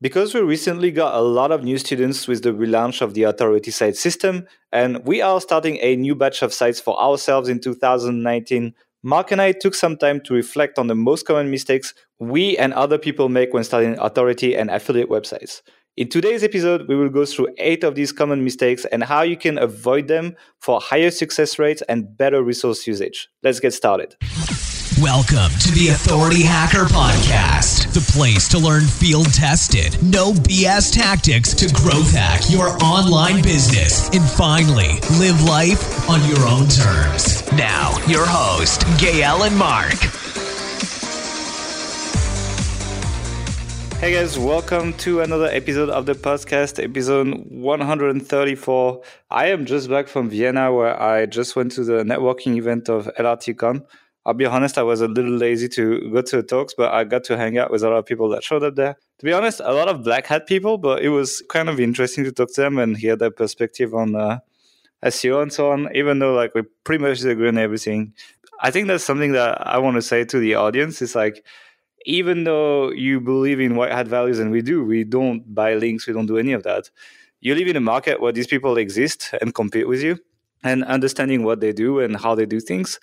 Because we recently got a lot of new students with the relaunch of the authority site system, and we are starting a new batch of sites for ourselves in 2019, Mark and I took some time to reflect on the most common mistakes we and other people make when starting authority and affiliate websites. In today's episode, we will go through eight of these common mistakes and how you can avoid them for higher success rates and better resource usage. Let's get started. Welcome to the Authority Hacker Podcast, the place to learn field tested, no BS tactics to growth hack your online business and finally live life on your own terms. Now, your host, Gael and Mark. Hey guys, welcome to another episode of the podcast, episode 134. I am just back from Vienna where I just went to the networking event of LRTCon. I'll be honest, I was a little lazy to go to the talks, but I got to hang out with a lot of people that showed up there. To be honest, a lot of black hat people, but it was kind of interesting to talk to them and hear their perspective on uh, SEO and so on, even though like we pretty much agree on everything. I think that's something that I want to say to the audience. It's like, even though you believe in white hat values, and we do, we don't buy links, we don't do any of that. You live in a market where these people exist and compete with you, and understanding what they do and how they do things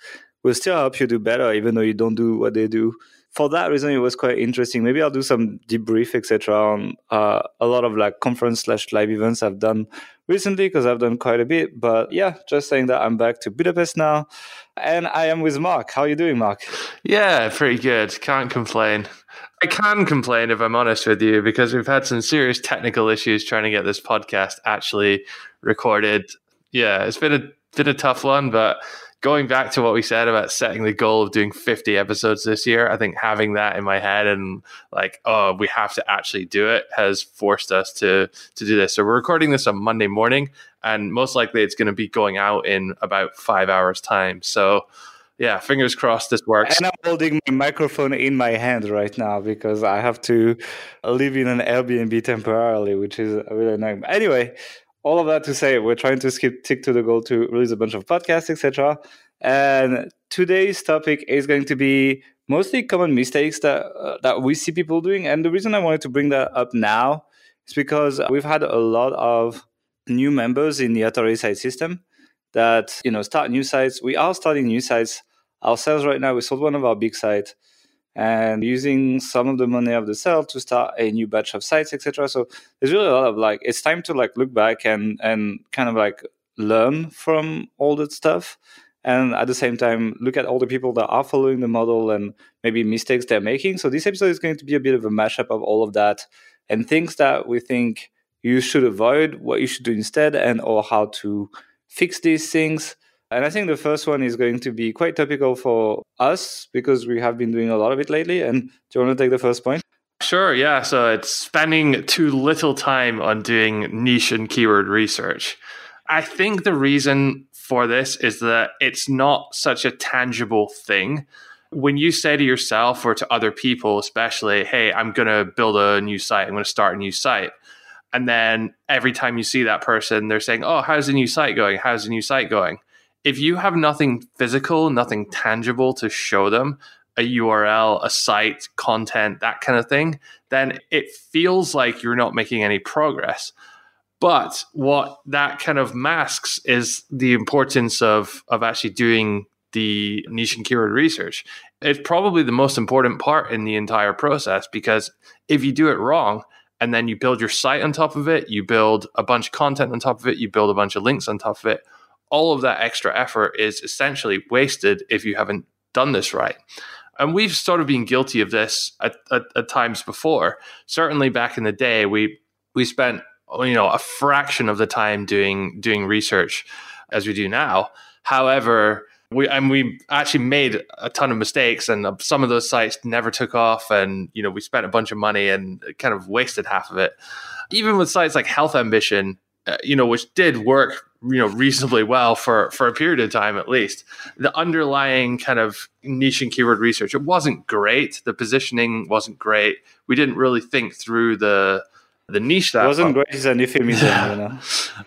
will still help you do better, even though you don't do what they do. For that reason, it was quite interesting. Maybe I'll do some debrief, etc., on uh, a lot of like conference slash live events I've done recently because I've done quite a bit. But yeah, just saying that I'm back to Budapest now, and I am with Mark. How are you doing, Mark? Yeah, pretty good. Can't complain. I can complain if I'm honest with you because we've had some serious technical issues trying to get this podcast actually recorded. Yeah, it's been a been a tough one, but going back to what we said about setting the goal of doing 50 episodes this year, I think having that in my head and like, oh, we have to actually do it has forced us to to do this. So we're recording this on Monday morning, and most likely it's going to be going out in about five hours time. So yeah, fingers crossed this works. And I'm holding my microphone in my hand right now because I have to live in an Airbnb temporarily, which is a really annoying. Anyway, all of that to say, we're trying to skip tick to the goal to release a bunch of podcasts, etc. And today's topic is going to be mostly common mistakes that uh, that we see people doing. And the reason I wanted to bring that up now is because we've had a lot of new members in the Authority site system that you know start new sites. We are starting new sites ourselves right now. We sold one of our big sites and using some of the money of the sale to start a new batch of sites, etc. So there's really a lot of like it's time to like look back and and kind of like learn from all that stuff. And at the same time look at all the people that are following the model and maybe mistakes they're making. So this episode is going to be a bit of a mashup of all of that and things that we think you should avoid what you should do instead and or how to fix these things and I think the first one is going to be quite topical for us because we have been doing a lot of it lately. And do you want to take the first point? Sure, yeah. So it's spending too little time on doing niche and keyword research. I think the reason for this is that it's not such a tangible thing. When you say to yourself or to other people, especially, hey, I'm going to build a new site, I'm going to start a new site. And then every time you see that person, they're saying, oh, how's the new site going? How's the new site going? If you have nothing physical, nothing tangible to show them, a URL, a site, content, that kind of thing, then it feels like you're not making any progress. But what that kind of masks is the importance of of actually doing the niche and keyword research. It's probably the most important part in the entire process because if you do it wrong and then you build your site on top of it, you build a bunch of content on top of it, you build a bunch of links on top of it, all of that extra effort is essentially wasted if you haven't done this right. And we've sort of been guilty of this at, at, at times before. Certainly back in the day, we we spent you know a fraction of the time doing doing research as we do now. However, we and we actually made a ton of mistakes, and some of those sites never took off, and you know we spent a bunch of money and kind of wasted half of it. Even with sites like Health Ambition, uh, you know, which did work you know reasonably well for for a period of time at least. The underlying kind of niche and keyword research it wasn't great. The positioning wasn't great. We didn't really think through the the niche that it wasn't great is an euphemism you know?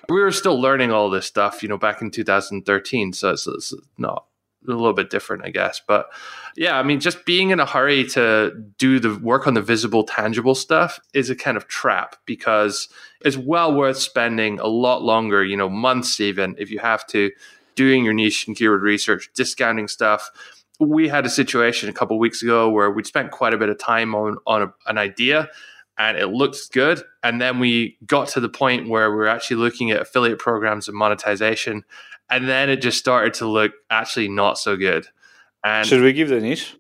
We were still learning all this stuff you know back in 2013 so it's, it's not a little bit different, I guess. But yeah, I mean, just being in a hurry to do the work on the visible, tangible stuff is a kind of trap because it's well worth spending a lot longer, you know, months even, if you have to, doing your niche and keyword research, discounting stuff. We had a situation a couple weeks ago where we'd spent quite a bit of time on on a, an idea and it looked good. And then we got to the point where we we're actually looking at affiliate programs and monetization. And then it just started to look actually not so good. And should we give the niche?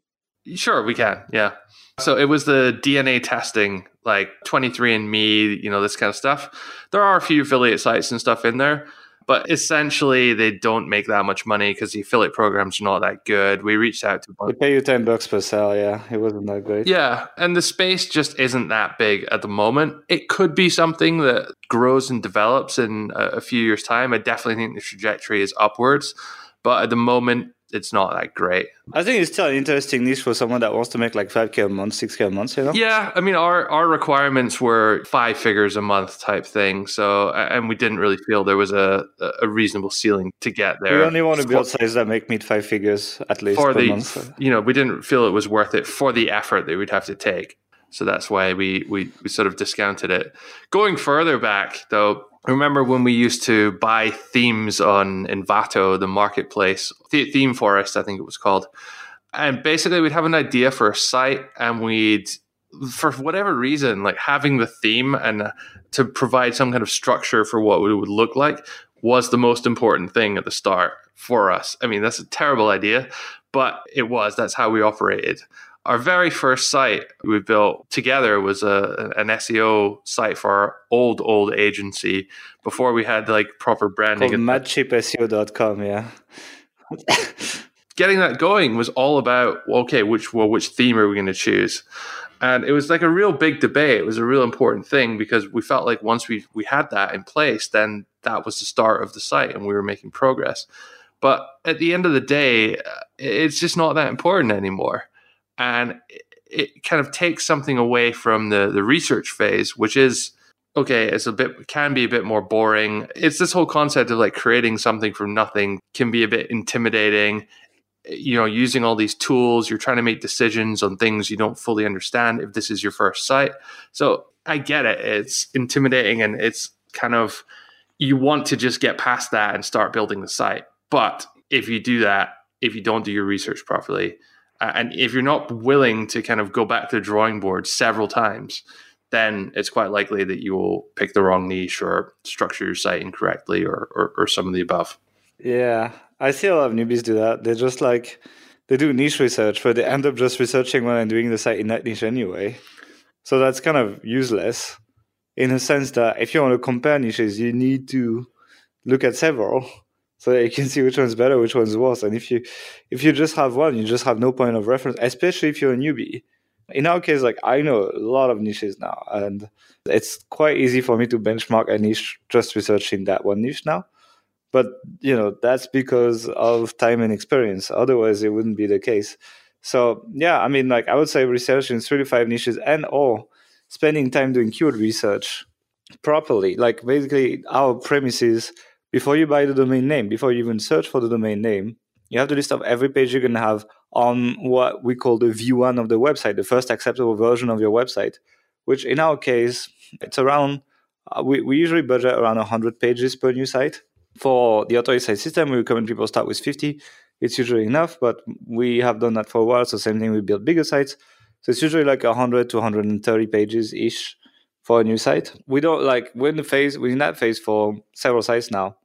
Sure, we can. Yeah. So it was the DNA testing, like 23andMe, you know, this kind of stuff. There are a few affiliate sites and stuff in there, but essentially, they don't make that much money because the affiliate program's are not that good. We reached out to. They pay you ten bucks per sale. Yeah, it wasn't that great. Yeah, and the space just isn't that big at the moment. It could be something that grows and develops in a, a few years' time. I definitely think the trajectory is upwards, but at the moment, it's not that great. I think it's still an interesting niche for someone that wants to make like five k a month, six k a month. You know? Yeah, I mean, our our requirements were five figures a month type thing. So, and we didn't really feel there was a a reasonable ceiling to get there. We only want to build sites that make meet five figures at least for per the, month. You know, we didn't feel it was worth it for the effort that we'd have to take. So that's why we we we sort of discounted it. Going further back, though, remember when we used to buy themes on Envato, the marketplace, ThemeForest, I think it was called. And basically, we'd have an idea for a site, and we'd, for whatever reason, like having the theme and uh, to provide some kind of structure for what it would look like was the most important thing at the start for us. I mean, that's a terrible idea, but it was. That's how we operated. Our very first site we built together was a, an SEO site for our old, old agency before we had like proper branding. Called madcheapseo.com, yeah. Getting that going was all about, okay, which, well, which theme are we going to choose? And it was like a real big debate. It was a real important thing because we felt like once we, we had that in place, then that was the start of the site and we were making progress. But at the end of the day, uh, it's just not that important anymore and it kind of takes something away from the the research phase, which is okay. It's a bit can be a bit more boring. It's this whole concept of like creating something from nothing can be a bit intimidating. You know, using all these tools, you're trying to make decisions on things you don't fully understand if this is your first site. So I get it. It's intimidating and it's kind of you want to just get past that and start building the site. But if you do that, if you don't do your research properly, and if you're not willing to kind of go back to the drawing board several times, then it's quite likely that you will pick the wrong niche or structure your site incorrectly or, or, or some of the above. Yeah, I see a lot of newbies do that. They just like they do niche research, but they end up just researching when I'm doing the site in that niche anyway. So that's kind of useless in a sense that if you want to compare niches, you need to look at several so you can see which one's better, which one's worse. And if you if you just have one, you just have no point of reference, especially if you're a newbie. In our case, like I know a lot of niches now, and it's quite easy for me to benchmark a niche just researching that one niche now. But you know that's because of time and experience. Otherwise, it wouldn't be the case. So yeah, I mean, like I would say researching three to five niches and or spending time doing keyword research properly. Like basically, our premise is before you buy the domain name, before you even search for the domain name, you have to list of every page you're going to have on what we call the V1 of the website, the first acceptable version of your website, which in our case, it's around, uh, we, we usually budget around 100 pages per new site. For the authority site system, we recommend people start with 50. It's usually enough, but we have done that for a while. So, same thing, we build bigger sites. So, it's usually like 100 to 130 pages ish for a new site. We don't like, we're in the phase, we're in that phase for several sites now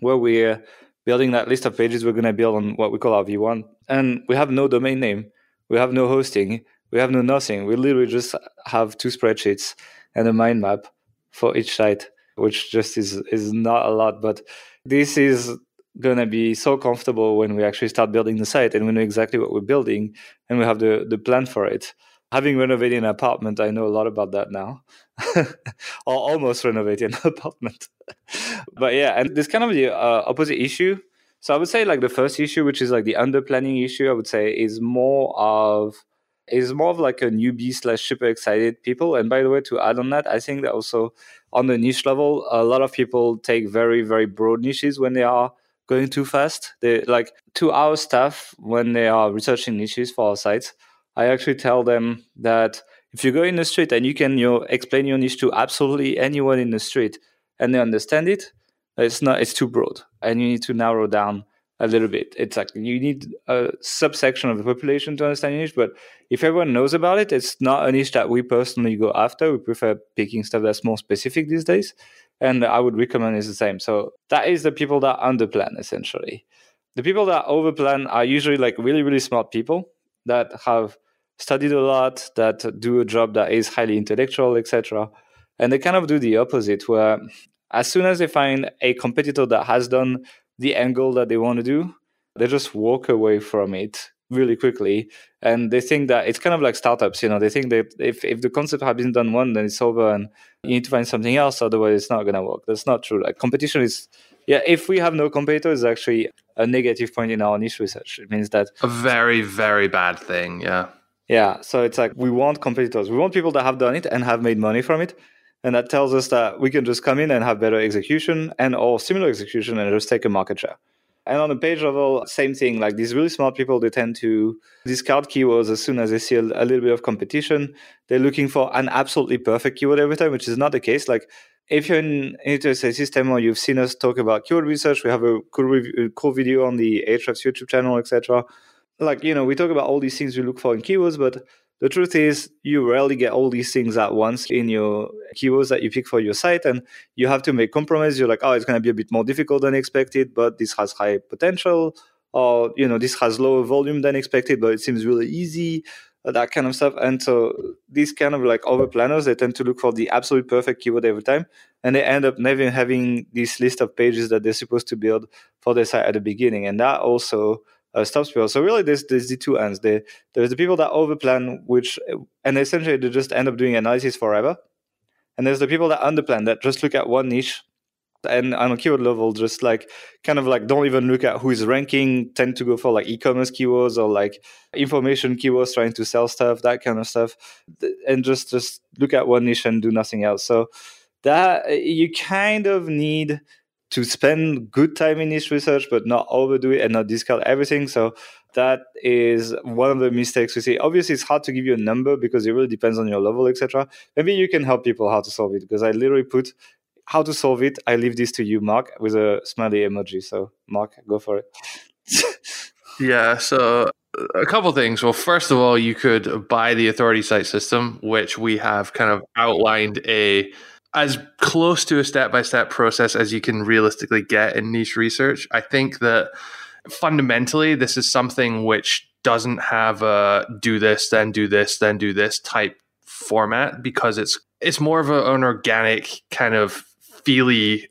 where we're building that list of pages we're going to build on what we call our V1. And we have no domain name, we have no hosting, we have no nothing. We literally just have two spreadsheets and a mind map for each site, which just is is not a lot. But this is going to be so comfortable when we actually start building the site and we know exactly what we're building and we have the, the plan for it. Having renovated an apartment, I know a lot about that now, or almost renovated an apartment but yeah, and this kind of the uh, opposite issue. So I would say like the first issue, which is like the under planning issue, I would say is more of is more of like a newbie slash super excited people. And by the way, to add on that, I think that also on the niche level, a lot of people take very very broad niches when they are going too fast. They like to our staff when they are researching niches for our sites. I actually tell them that if you go in the street and you can you know, explain your niche to absolutely anyone in the street and they understand it, it's not it's too broad and you need to narrow down a little bit. It's like you need a subsection of the population to understand your niche, but if everyone knows about it, it's not a niche that we personally go after. We prefer picking stuff that's more specific these days. And I would recommend is the same. So that is the people that underplan essentially. The people that overplan are usually like really, really smart people that have studied a lot, that do a job that is highly intellectual, etc. And they kind of do the opposite, where as soon as they find a competitor that has done the angle that they want to do, they just walk away from it really quickly. And they think that it's kind of like startups, you know, they think that if, if the concept has been done one, then it's over and you need to find something else, otherwise it's not going to work. That's not true. Like competition is, yeah, if we have no competitor, it's actually a negative point in our niche research. It means that a very, very bad thing. Yeah. Yeah. So it's like we want competitors. We want people that have done it and have made money from it and that tells us that we can just come in and have better execution and or similar execution and just take a market share. And on the page level same thing like these really smart people they tend to discard keywords as soon as they see a, a little bit of competition. They're looking for an absolutely perfect keyword every time which is not the case. Like if you're in into a system or you've seen us talk about keyword research we have a cool, review, uh, cool video on the Ahrefs youtube channel etc like you know we talk about all these things we look for in keywords but the truth is you rarely get all these things at once in your keywords that you pick for your site and you have to make compromise. You're like oh it's going to be a bit more difficult than expected but this has high potential or you know this has lower volume than expected but it seems really easy that kind of stuff. And so these kind of like over planners they tend to look for the absolute perfect keyword every time and they end up never having this list of pages that they're supposed to build for their site at the beginning. And that also uh, stops people. So really, there's there's the two ends. The, there's the people that overplan, which and essentially they just end up doing analysis forever. And there's the people that underplan that just look at one niche and on a keyword level, just like kind of like don't even look at who is ranking, tend to go for like e-commerce keywords or like information keywords, trying to sell stuff, that kind of stuff, and just just look at one niche and do nothing else. So that you kind of need to spend good time in niche research, but not overdo it and not discard everything. So that is one of the mistakes we see. Obviously, it's hard to give you a number because it really depends on your level, etc. Maybe you can help people how to solve it because I literally put how to solve it. I leave this to you, Mark, with a smiley emoji. So, Mark, go for it. yeah. So a couple things. Well, first of all, you could buy the authority site system, which we have kind of outlined a as close to a step by step process as you can realistically get in niche research. I think that fundamentally, this is something which doesn't have a do this, then do this, then do this type format because it's it's more of a, an organic kind of feely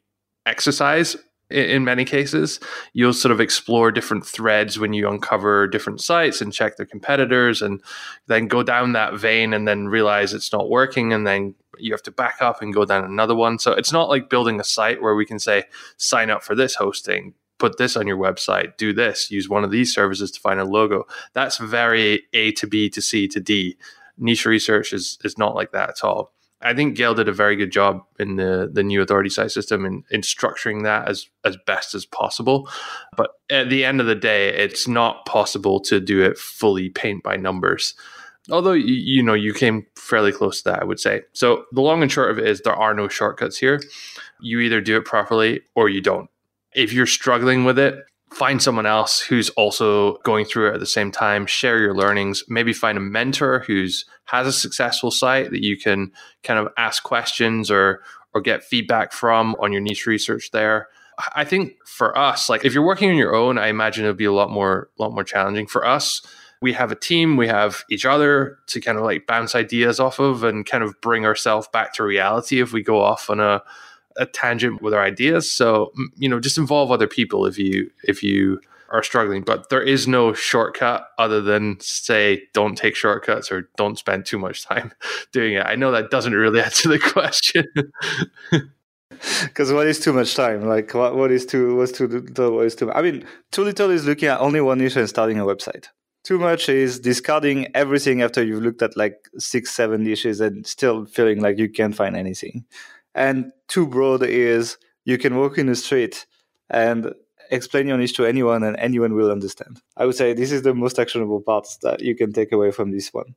exercise in, many cases. You'll sort of explore different threads when you uncover different sites and check their competitors and then go down that vein and then realize it's not working and then you have to back up and go down another one. So it's not like building a site where we can say, sign up for this hosting, put this on your website, do this, use one of these services to find a logo. That's very A to B to C to D. Niche research is, is not like that at all. I think Gael did a very good job in the, the new authority site system in, in structuring that as, as best as possible. But at the end of the day, it's not possible to do it fully paint by numbers although you know you came fairly close to that i would say. So the long and short of it is there are no shortcuts here. You either do it properly or you don't. If you're struggling with it find someone else who's also going through it at the same time share your learnings maybe find a mentor who's has a successful site that you can kind of ask questions or or get feedback from on your niche research there. I think for us like if you're working on your own i imagine it'll be a lot more a lot more challenging. For us we have a team, we have each other to kind of like bounce ideas off of and kind of bring ourselves back to reality if we go off on a, a tangent with our ideas. So, you know, just involve other people if you if you are struggling. But there is no shortcut other than say don't take shortcuts or don't spend too much time doing it. I know that doesn't really answer the question. Because what is too much time? Like what, what is too what's too? What is too? I mean, too little is looking at only one niche and starting a website. Too much is discarding everything after you've looked at like six, seven niches and still feeling like you can't find anything. And too broad is you can walk in the street and explain your niche to anyone and anyone will understand. I would say this is the most actionable parts that you can take away from this one.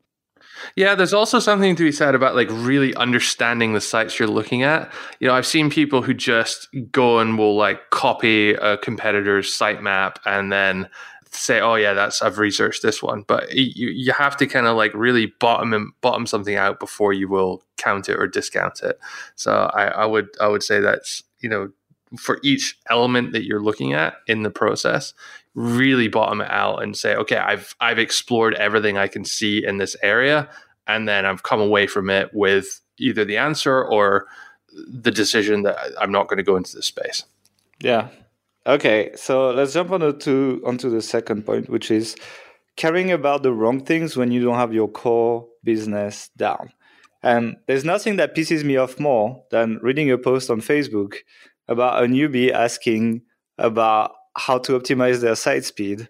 Yeah, there's also something to be said about like really understanding the sites you're looking at. You know, I've seen people who just go and will like copy a competitor's sitemap and then say, "Oh yeah, that's I've researched this one." But you you have to kind of like really bottom and bottom something out before you will count it or discount it. So I, I would I would say that's you know for each element that you're looking at in the process, really bottom it out and say, okay, I've I've explored everything I can see in this area, and then I've come away from it with either the answer or the decision that I'm not going to go into this space. Yeah. Okay. So let's jump on to onto the second point, which is caring about the wrong things when you don't have your core business down. And there's nothing that pisses me off more than reading a post on Facebook about a newbie asking about how to optimize their site speed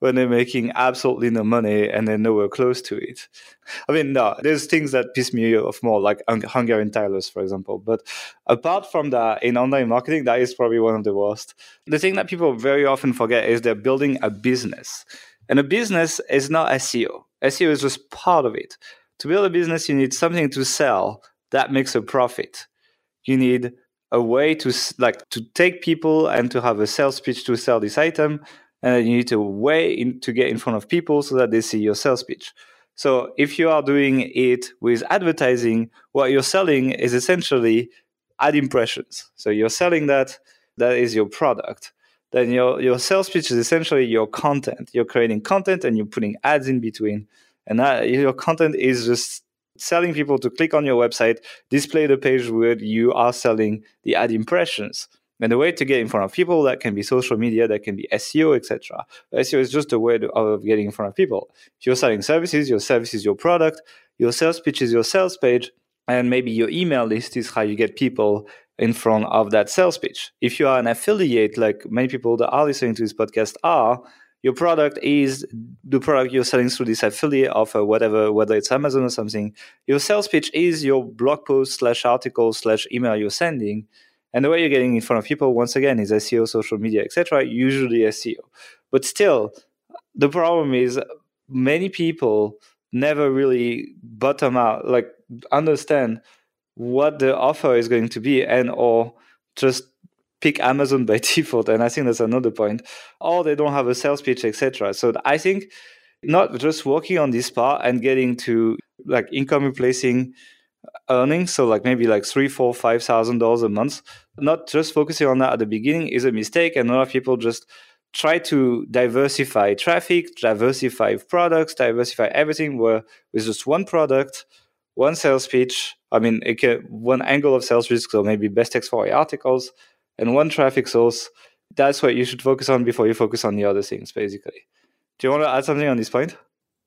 when they're making absolutely no money and they're nowhere close to it. I mean, no, there's things that piss me off more, like Hungarian tilers, for example. But apart from that, in online marketing, that is probably one of the worst. The thing that people very often forget is they're building a business. And a business is not SEO. SEO is just part of it. To build a business, you need something to sell that makes a profit. You need a way to like to take people and to have a sales pitch to sell this item and you need to way in, to get in front of people so that they see your sales pitch so if you are doing it with advertising what you're selling is essentially ad impressions. So you're selling that that is your product. Then your your sales pitch is essentially your content. You're creating content and you're putting ads in between. And that, your content is just selling people to click on your website, display the page where you are selling the ad impressions. And the way to get in front of people that can be social media, that can be SEO, etc. SEO is just a way of getting in front of people. If you're selling services, your service is your product, your sales pitch is your sales page, and maybe your email list is how you get people in front of that sales pitch. If you are an affiliate, like many people that are listening to this podcast are, your product is the product you're selling through this affiliate offer, whatever, whether it's Amazon or something. Your sales pitch is your blog post slash article slash email you're sending. And the way you're getting in front of people, once again, is SEO, social media, etc. Usually SEO, but still, the problem is many people never really bottom out, like understand what the offer is going to be, and or just pick Amazon by default, and I think that's another point. Or they don't have a sales pitch, etc. So I think not just working on this part and getting to like income replacing earnings, so like maybe like three, four, five thousand dollars a month. Not just focusing on that at the beginning is a mistake, and a lot of people just try to diversify traffic, diversify products, diversify everything. Where with just one product, one sales pitch. I mean, can, one angle of sales pitch, so maybe best text for articles, and one traffic source. That's what you should focus on before you focus on the other things, basically. Do you want to add something on this point?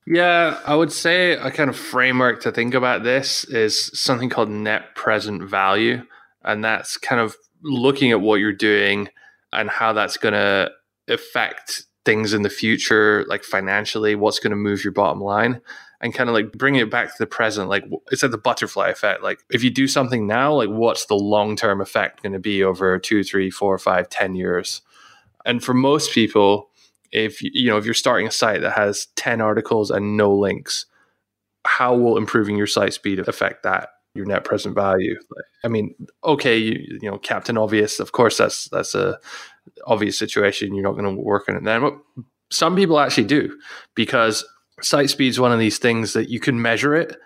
Yeah, I would say a kind of framework to think about this is something called net present value. And that's kind of looking at what you're doing and how that's going to affect things in the future, like financially, what's going to move your bottom line and kind of like bringing it back to the present. Like it's like the butterfly effect. Like if you do something now, like what's the long term effect going to be over two, three, four, five, ten years? And for most people, if you know if you're starting a site that has 10 articles and no links how will improving your site speed affect that your net present value? I mean okay you, you know captain obvious of course that's that's a obvious situation. You're not going to work on it then but some people actually do because site speed is one of these things that you can measure it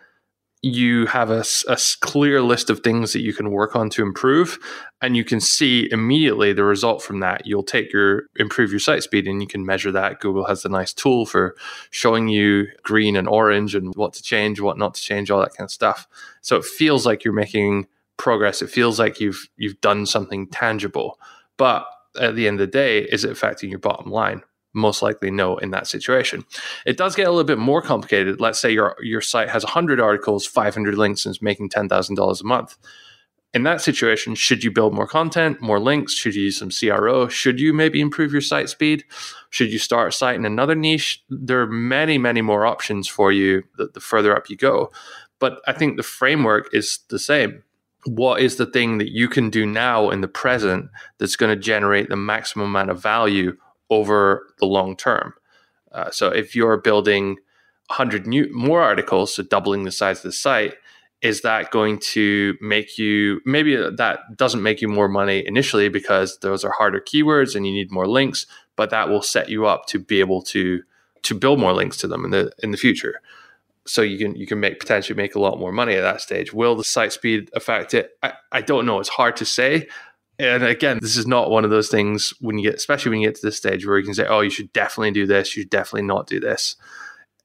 you have a, a, clear list of things that you can work on to improve and you can see immediately the result from that. You'll take your improve your site speed and you can measure that. Google has a nice tool for showing you green and orange and what to change what not to change all that kind of stuff. So it feels like you're making progress. It feels like you've you've done something tangible. But at the end of the day is it affecting your bottom line most likely no in that situation. It does get a little bit more complicated. Let's say your your site has 100 articles, 500 links, and is making $10,000 a month. In that situation, should you build more content, more links? Should you use some CRO? Should you maybe improve your site speed? Should you start a site in another niche? There are many, many more options for you the, the further up you go. But I think the framework is the same. what is the thing that you can do now in the present that's going to generate the maximum amount of value over the long term? Uh, so if you're building 100 new more articles, so doubling the size of the site, is that going to make you maybe that doesn't make you more money initially because those are harder keywords and you need more links, but that will set you up to be able to to build more links to them in the in the future so you can you can make potentially make a lot more money at that stage. Will the site speed affect it? I, I don't know. It's hard to say. And again, this is not one of those things when you get, especially when you get to this stage where you can say, "Oh, you should definitely do this. You should definitely not do this."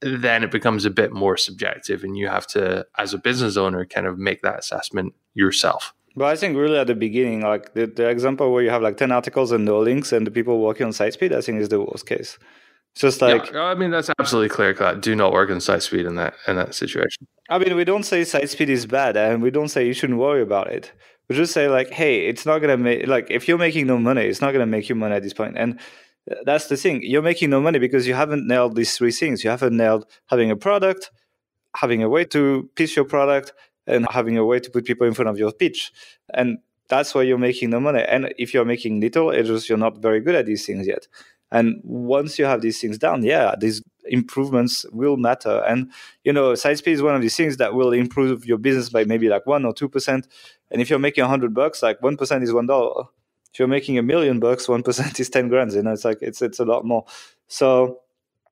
Then it becomes a bit more subjective, and you have to, as a business owner, kind of make that assessment yourself. But I think really at the beginning, like the, the example where you have like 10 articles and no links and the people working on site speed, I think is the worst case. Just like yeah, I mean, that's absolutely clear cut. Do not work on site speed in that in that situation. I mean, we don't say site speed is bad, and we don't say you shouldn't worry about it. Just say like, hey, it's not gonna make like if you're making no money, it's not gonna make you money at this point. And uh, that's the thing. You're making no money because you haven't nailed these three things. You haven't nailed having a product, having a way to pitch your product, and having a way to put people in front of your pitch. And that's why you're making no money. And if you're making little, it's just you're not very good at these things yet. And once you have these things down, yeah, these improvements will matter. And you know, site speed is one of these things that will improve your business by maybe like one or two percent. And if you're making a hundred bucks, like one percent is one dollar. If you're making a million bucks, one percent is ten grand. You know, it's like it's it's a lot more. So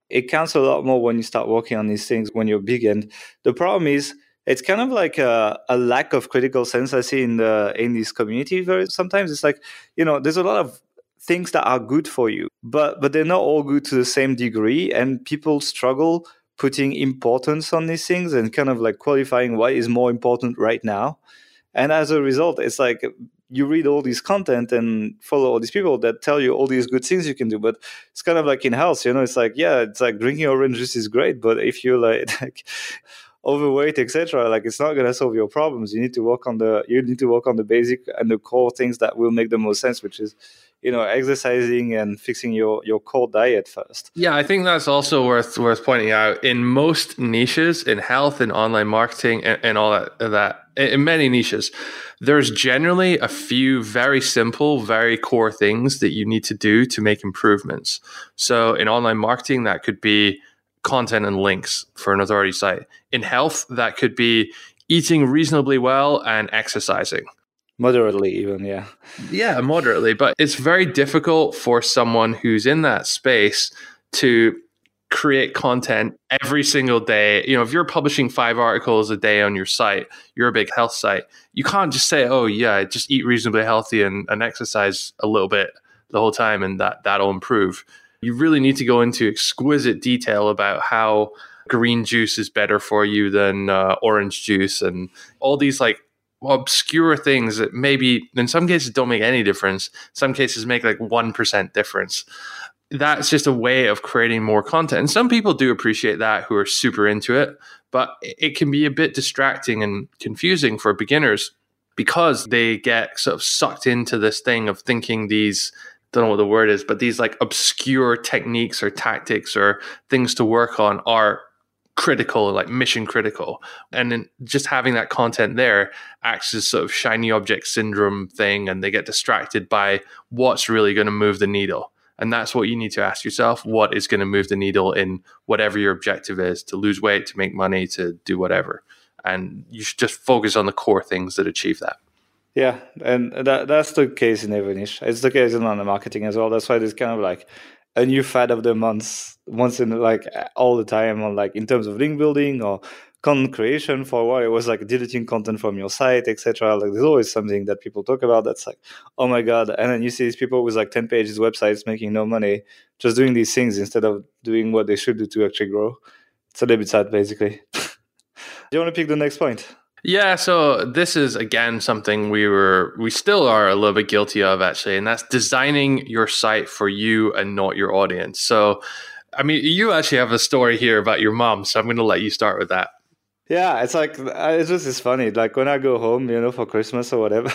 it counts a lot more when you start working on these things when you're big. And the problem is it's kind of like a, a, lack of critical sense I see in the in this community. Very sometimes it's like you know there's a lot of things that are good for you but but they're not all good to the same degree and people struggle putting importance on these things and kind of like qualifying what is more important right now and as a result it's like you read all these content and follow all these people that tell you all these good things you can do. But it's kind of like in health you know it's like yeah it's like drinking orange juice is great but if you're like, like overweight etc like it's not going to solve your problems. You need to work on the you need to work on the basic and the core things that will make the most sense which is you know exercising and fixing your your core diet first. Yeah i think that's also worth worth pointing out. In most niches in health and online marketing and, and all that that in many niches there's generally a few very simple very core things that you need to do to make improvements. So in online marketing that could be content and links for an authority site. In health that could be eating reasonably well and exercising moderately even yeah. Yeah moderately but it's very difficult for someone who's in that space to create content every single day. You know if you're publishing five articles a day on your site you're a big health site you can't just say oh yeah just eat reasonably healthy and, and exercise a little bit the whole time and that that'll improve. You really need to go into exquisite detail about how green juice is better for you than uh, orange juice and all these like obscure things that maybe in some cases don't make any difference. Some cases make like 1% difference. That's just a way of creating more content. And some people do appreciate that who are super into it but it can be a bit distracting and confusing for beginners because they get sort of sucked into this thing of thinking these don't know what the word is but these like obscure techniques or tactics or things to work on are critical, like mission critical. And then just having that content there acts as sort of shiny object syndrome thing, and they get distracted by what's really going to move the needle. And that's what you need to ask yourself what is going to move the needle in whatever your objective is to lose weight, to make money, to do whatever. And you should just focus on the core things that achieve that. Yeah, and that that's the case in every niche. It's the case in online marketing as well. That's why there's kind of like a new fad of the month once in like all the time on like in terms of link building or content creation for a while. It was like deleting content from your site etc like there's always something that people talk about that's like oh my god. And then you see these people with like 10 pages websites making no money just doing these things instead of doing what they should do to actually grow. It's a little bit sad basically. Do you want to pick the next point yeah, so this is again something we were we still are a little bit guilty of actually, and that's designing your site for you and not your audience. So I mean, you actually have a story here about your mom, so I'm going to let you start with that. Yeah, it's like uh, it's just it's funny. Like when I go home, you know, for Christmas or whatever,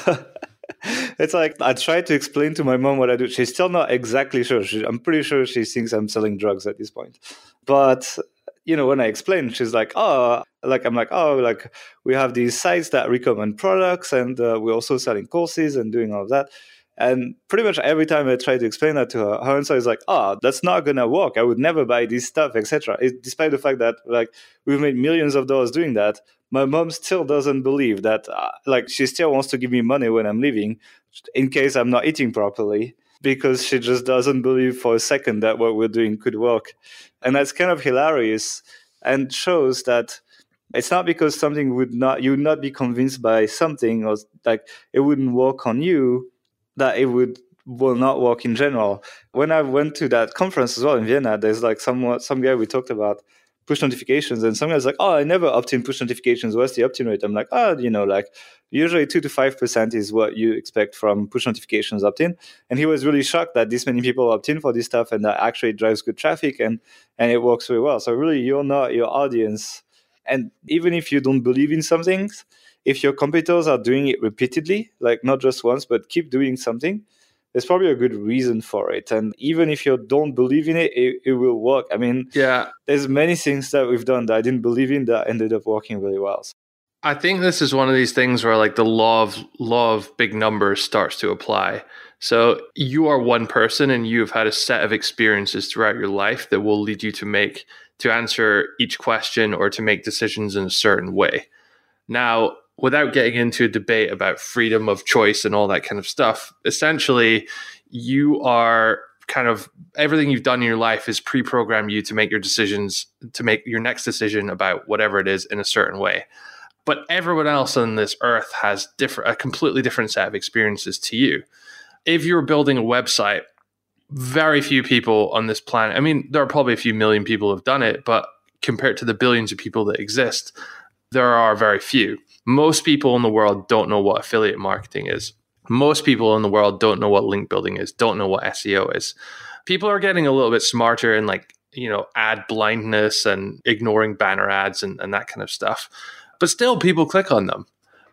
it's like I try to explain to my mom what I do. She's still not exactly sure. She, I'm pretty sure she thinks I'm selling drugs at this point, but you know, when I explain, she's like, oh, like I'm like, oh, like we have these sites that recommend products, and uh, we're also selling courses and doing all of that. And pretty much every time I try to explain that to her, her answer is like, "Oh, that's not gonna work. I would never buy this stuff, etc." Despite the fact that like we've made millions of dollars doing that, my mom still doesn't believe that. Uh, like she still wants to give me money when I'm leaving, in case I'm not eating properly, because she just doesn't believe for a second that what we're doing could work, and that's kind of hilarious and shows that it's not because something would not you would not be convinced by something or like it wouldn't work on you that it would will not work in general. When I went to that conference as well in Vienna, there's like some some guy we talked about push notifications, and some guy's like, "Oh, I never opt in push notifications. What's the opt-in rate?" I'm like, "Oh, you know, like usually two to five percent is what you expect from push notifications opt-in." And he was really shocked that this many people opt in for this stuff, and that actually drives good traffic and and it works very well. So really, you're not your audience, and even if you don't believe in some things if your competitors are doing it repeatedly, like not just once, but keep doing something, there's probably a good reason for it. And even if you don't believe in it, it, it will work. I mean, yeah, there's many things that we've done that I didn't believe in that ended up working really well. I think this is one of these things where like the law of law of big numbers starts to apply. So you are one person and you've had a set of experiences throughout your life that will lead you to make to answer each question or to make decisions in a certain way. Now, without getting into a debate about freedom of choice and all that kind of stuff, essentially, you are kind of everything you've done in your life is pre-programmed you to make your decisions to make your next decision about whatever it is in a certain way but everyone else on this earth has different a completely different set of experiences to you if you're building a website very few people on this planet i mean there are probably a few million people who have done it but compared to the billions of people that exist there are very few most people in the world don't know what affiliate marketing is. Most people in the world don't know what link building is, don't know what SEO is. People are getting a little bit smarter in like, you know, ad blindness and ignoring banner ads and, and that kind of stuff. But still, people click on them.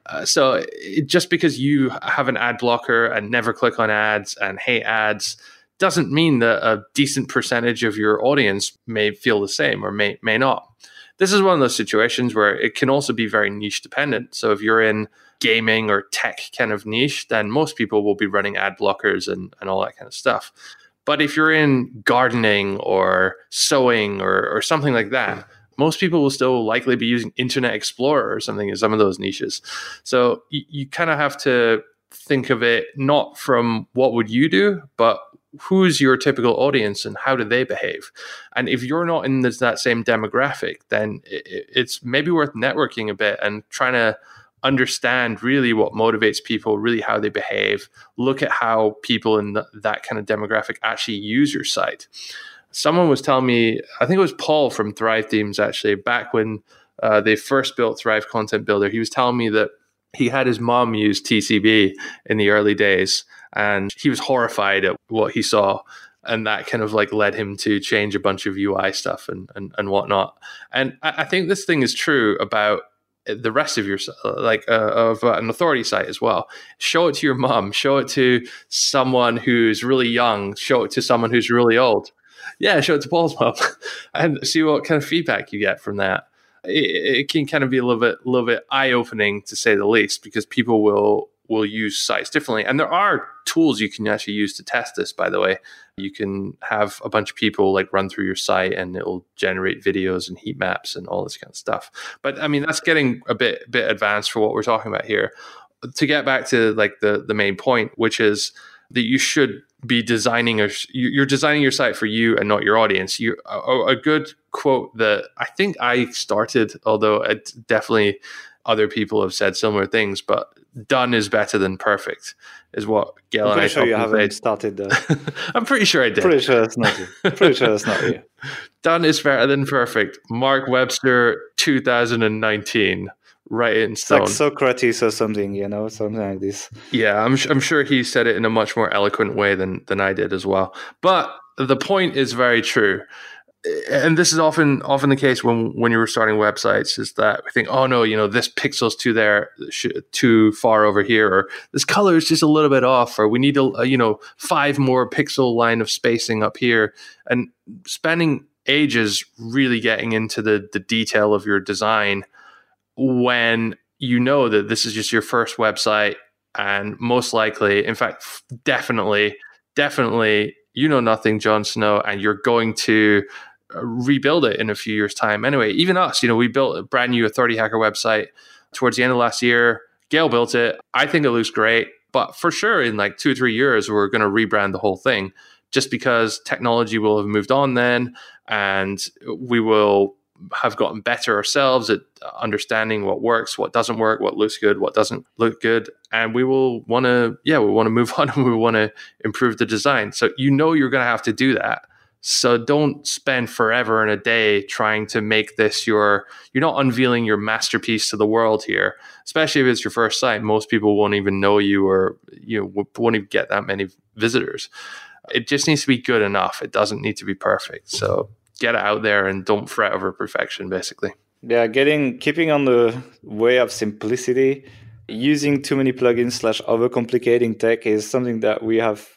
Uh, so it, just because you have an ad blocker and never click on ads and hate ads doesn't mean that a decent percentage of your audience may feel the same or may may not this is one of those situations where it can also be very niche dependent. So if you're in gaming or tech kind of niche, then most people will be running ad blockers and, and all that kind of stuff. But if you're in gardening or sewing or, or something like that, most people will still likely be using Internet Explorer or something in some of those niches. So you, you kind of have to think of it not from what would you do, but who's your typical audience and how do they behave and if you're not in this, that same demographic then it, it's maybe worth networking a bit and trying to understand really what motivates people really how they behave look at how people in that kind of demographic actually use your site someone was telling me i think it was paul from thrive themes actually back when uh, they first built thrive content builder he was telling me that he had his mom use tcb in the early days and he was horrified at what he saw and that kind of like led him to change a bunch of UI stuff and and, and whatnot. And I, I think this thing is true about the rest of your like uh, of uh, an authority site as well. Show it to your mom. Show it to someone who's really young. Show it to someone who's really old. Yeah, show it to Paul's mom, and see what kind of feedback you get from that. It, it can kind of be a little bit, little bit eye opening to say the least, because people will will use sites differently. And there are tools you can actually use to test this, by the way. You can have a bunch of people like run through your site and it'll generate videos and heat maps and all this kind of stuff. But I mean, that's getting a bit bit advanced for what we're talking about here. To get back to like the the main point, which is that you should be designing a you're designing your site for you and not your audience. You a, a good quote that I think I started, although it definitely other people have said similar things, but done is better than perfect, is what Gael I'm and I sure you haven't started though. I'm pretty sure I did. Pretty sure that's not you. Pretty sure that's not you. done is better than perfect. Mark Webster, 2019. Right in stone. Like Socrates or something, you know, something like this. Yeah, I'm, I'm sure he said it in a much more eloquent way than than I did as well. But the point is very true and this is often often the case when when you're starting websites is that we think oh no you know this pixel's too there too far over here or this color is just a little bit off or we need a, you know five more pixel line of spacing up here and spending ages really getting into the the detail of your design when you know that this is just your first website and most likely in fact definitely definitely you know nothing Jon Snow and you're going to uh, rebuild it in a few years time. Anyway even us you know we built a brand new authority hacker website towards the end of last year. Gael built it. I think it looks great but for sure in like two or three years we're going to rebrand the whole thing just because technology will have moved on then and we will have gotten better ourselves at understanding what works, what doesn't work, what looks good, what doesn't look good, and we will want to, yeah, we want to move on and we want to improve the design. So you know you're going to have to do that. So don't spend forever in a day trying to make this your. You're not unveiling your masterpiece to the world here, especially if it's your first site. Most people won't even know you, or you know, won't even get that many visitors. It just needs to be good enough. It doesn't need to be perfect. So get it out there and don't fret over perfection, basically. Yeah, getting keeping on the way of simplicity. Using too many plugins slash overcomplicating tech is something that we have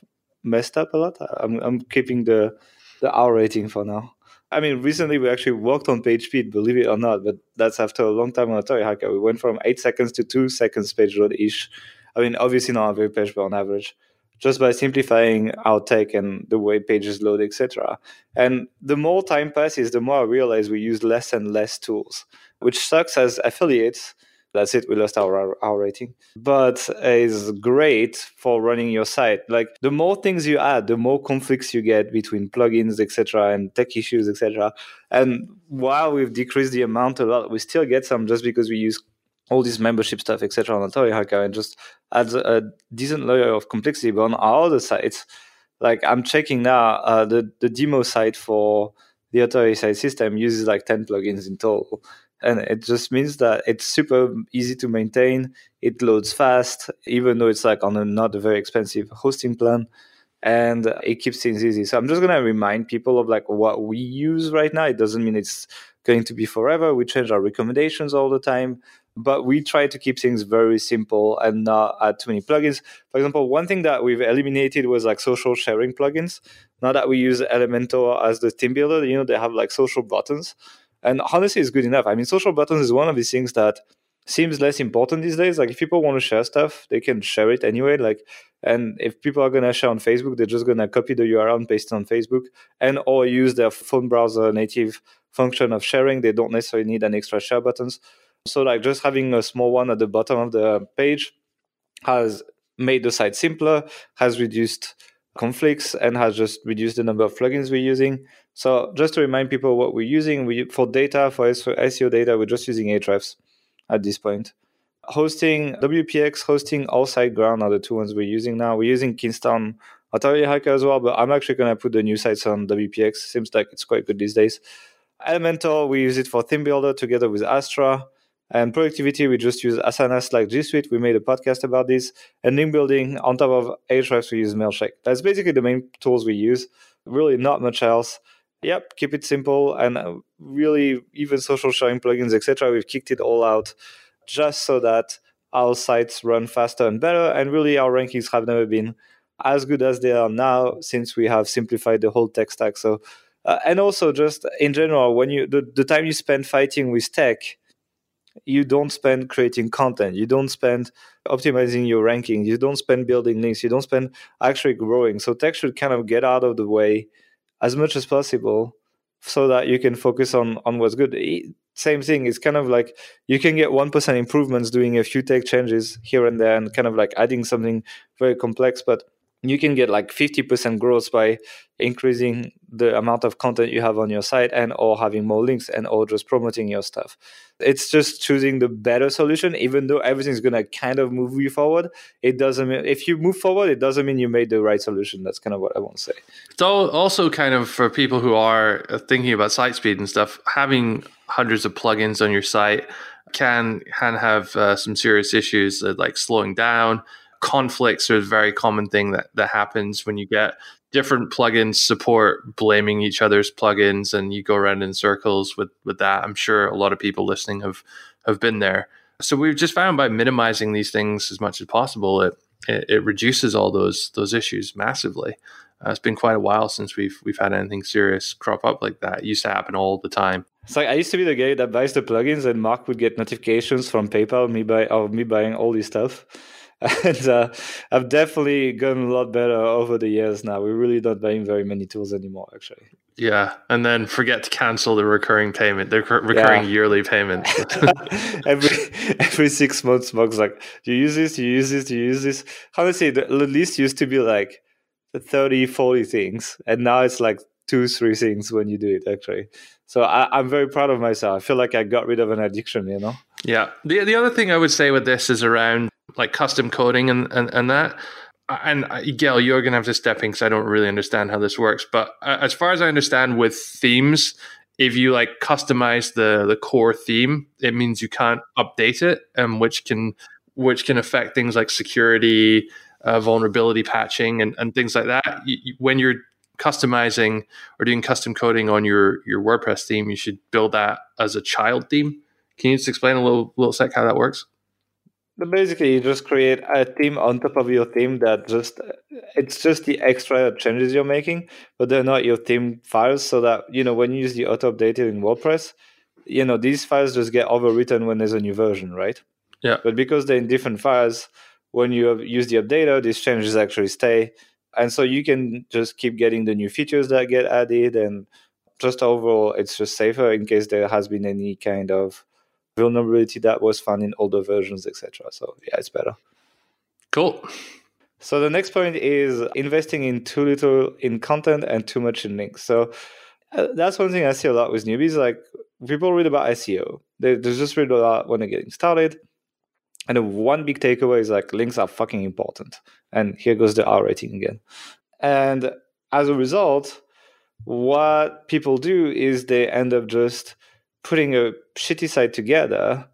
messed up a lot. I'm, I'm keeping the the R rating for now. I mean, recently we actually worked on page speed, believe it or not, but that's after a long time on Authority Hacker. We went from eight seconds to two seconds page load ish. I mean, obviously not a very page, but on average just by simplifying our tech and the way pages load, etc. And the more time passes, the more I realize we use less and less tools, which sucks as affiliates. That's it. We lost our our rating, but is great for running your site. Like the more things you add, the more conflicts you get between plugins, etc., and tech issues, etc. And while we've decreased the amount a lot, we still get some just because we use all this membership stuff, etc. on Authority Hacker and just adds a, decent layer of complexity. But on our other sites, like I'm checking now, uh, the the demo site for the Authority site system uses like 10 plugins in total. And it just means that it's super easy to maintain. It loads fast, even though it's like on a not a very expensive hosting plan. And it keeps things easy. So I'm just gonna remind people of like what we use right now. It doesn't mean it's going to be forever. We change our recommendations all the time but we try to keep things very simple and not add too many plugins. For example, one thing that we've eliminated was like social sharing plugins. Now that we use Elementor as the theme builder, you know, they have like social buttons. And honestly, it's good enough. I mean, social buttons is one of these things that seems less important these days. Like if people want to share stuff, they can share it anyway. Like, and if people are gonna share on Facebook, they're just gonna copy the URL and paste it on Facebook, and or use their phone browser native function of sharing. They don't necessarily need an extra share buttons. So like just having a small one at the bottom of the page has made the site simpler, has reduced conflicts, and has just reduced the number of plugins we're using. So just to remind people what we're using, we for data for SEO data, we're just using Ahrefs at this point. Hosting WPX, hosting all SiteGround are the two ones we're using now. We're using Kingston Authority Hacker as well, but I'm actually going to put the new sites on WPX. Seems like it's quite good these days. Elementor, we use it for theme builder together with Astra. And productivity, we just use Asana like G Suite. We made a podcast about this. And link building on top of Ahrefs, we use Mailshake. That's basically the main tools we use. Really, not much else. Yep, keep it simple and uh, really even social sharing plugins, etc. We've kicked it all out just so that our sites run faster and better. And really, our rankings have never been as good as they are now since we have simplified the whole tech stack. So, uh, and also just in general, when you the, the time you spend fighting with tech you don't spend creating content. You don't spend optimizing your ranking. You don't spend building links. You don't spend actually growing. So tech should kind of get out of the way as much as possible so that you can focus on on what's good. Same thing. It's kind of like you can get 1% improvements doing a few tech changes here and there and kind of like adding something very complex but you can get like 50% growth by increasing the amount of content you have on your site and or having more links and or just promoting your stuff. It's just choosing the better solution even though everything's going to kind of move you forward. It doesn't mean if you move forward it doesn't mean you made the right solution. That's kind of what i want to say so also kind of for people who are thinking about site speed and stuff having hundreds of plugins on your site can can have uh, some serious issues uh, like slowing down conflicts are a very common thing that, that happens when you get different plugins support blaming each other's plugins and you go around in circles with, with that. I'm sure a lot of people listening have, have been there. So we've just found by minimizing these things as much as possible, it, it, it reduces all those those issues massively. Uh, it's been quite a while since we've we've had anything serious crop up like that. It used to happen all the time. Like I used to be the guy that buys the plugins, and Mark would get notifications from PayPal me buy of me buying all this stuff. And uh, I've definitely gotten a lot better over the years now. We're really not buying very many tools anymore, actually. Yeah, and then forget to cancel the recurring payment, the recurring yeah. yearly payment. every every six months, Mark's like, "Do you use this? Do you use this? Do you use this?" Honestly, the list used to be like 30, 40 things. And now it's like two, three things when you do it, actually. So I, am very proud of myself. I feel like I got rid of an addiction, you know? Yeah. The, the other thing I would say with this is around like custom coding and, and, and that. And Gael, you're to have to step in because I don't really understand how this works. But uh, as far as I understand with themes, if you like customize the the core theme, it means you can't update it, and which can which can affect things like security, uh, vulnerability patching and, and things like that. When you're customizing or doing custom coding on your your WordPress theme, you should build that as a child theme. Can you just explain a little little sec how that works? Basically, you just create a theme on top of your theme that just it's just the extra changes you're making, but they're not your theme files. So that you know when you use the auto updated in WordPress, you know these files just get overwritten when there's a new version, right? Yeah. But because they're in different files, when you use the updater, these changes actually stay. And so you can just keep getting the new features that get added. And just overall, it's just safer in case there has been any kind of vulnerability that was found in older versions, etc. So yeah, it's better. Cool. So the next point is investing in too little in content and too much in links. So uh, that's one thing I see a lot with newbies. Like people read about SEO, they, they just read a lot when they're getting started. And the one big takeaway is like links are fucking important. And here goes the R rating again. And as a result, what people do is they end up just putting a shitty site together,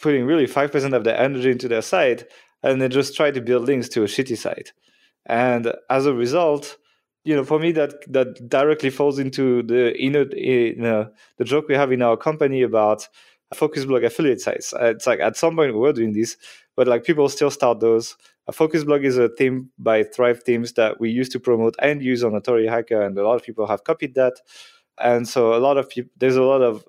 putting really 5% of their energy into their site, and they just try to build links to a shitty site. And as a result, you know, for me, that that directly falls into the you know, in, uh, the joke we have in our company about focus blog affiliate sites. Uh, it's like at some point we were doing this, but like people still start those. A focus blog is a theme by Thrive Themes that we used to promote and use on Authority Hacker, and a lot of people have copied that. And so a lot of people, there's a lot of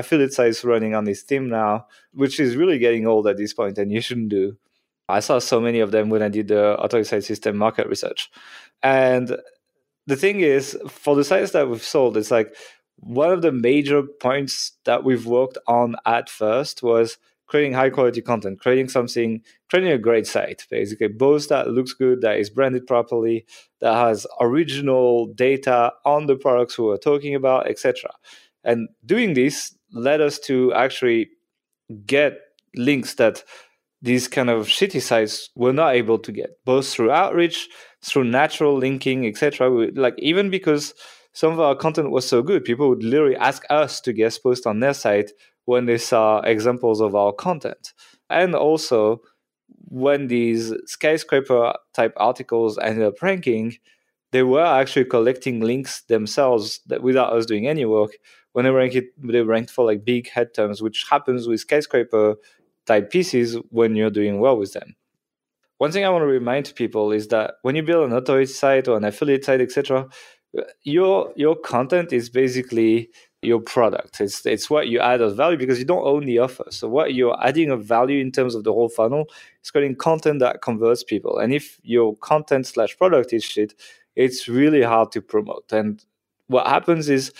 affiliate sites uh, running on this theme now, which is really getting old at this point, and you shouldn't do. I saw so many of them when I did the Authority Site System market research. And the thing is, for the sites that we've sold, it's like one of the major points that we've worked on at first was creating high quality content, creating something, creating a great site, basically, both that looks good, that is branded properly, that has original data on the products we were talking about, etc. And doing this led us to actually get links that these kind of shitty sites were not able to get, both through outreach, through natural linking, etc. Like even because some of our content was so good, people would literally ask us to guest post on their site when they saw examples of our content. And also, when these skyscraper type articles ended up ranking, they were actually collecting links themselves that without us doing any work. When they ranked, it, they ranked for like big head terms, which happens with skyscraper type pieces when you're doing well with them. One thing I want to remind people is that when you build an authority site or an affiliate site, etc., your your content is basically your product. It's it's what you add as value because you don't own the offer. So what you're adding of value in terms of the whole funnel is creating content that converts people. And if your content slash product is shit, it's really hard to promote. And what happens is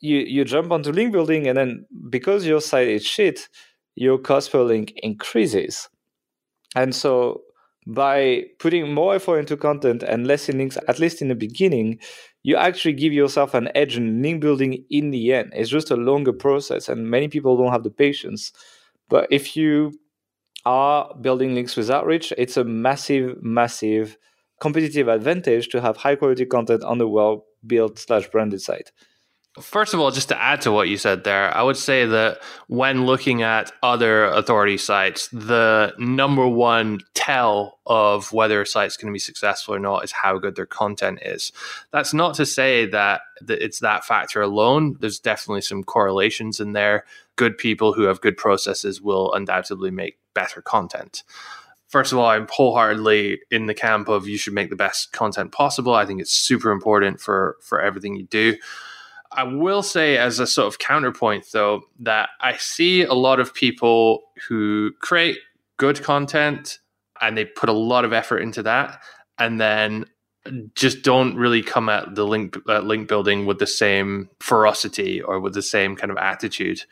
you you jump onto link building, and then because your site is shit, your cost per link increases. And so by putting more effort into content and less in links, at least in the beginning, you actually give yourself an edge in link building in the end. It's just a longer process, and many people don't have the patience. But if you are building links with outreach, it's a massive, massive competitive advantage to have high quality content on the well built slash branded site. First of all, just to add to what you said there, I would say that when looking at other authority sites, the number one tell of whether a site's going to be successful or not is how good their content is. That's not to say that it's that factor alone. There's definitely some correlations in there. Good people who have good processes will undoubtedly make better content first of all, I'm wholeheartedly in the camp of you should make the best content possible. I think it's super important for for everything you do. I will say, as a sort of counterpoint, though, that I see a lot of people who create good content and they put a lot of effort into that, and then just don't really come at the link uh, link building with the same ferocity or with the same kind of attitude.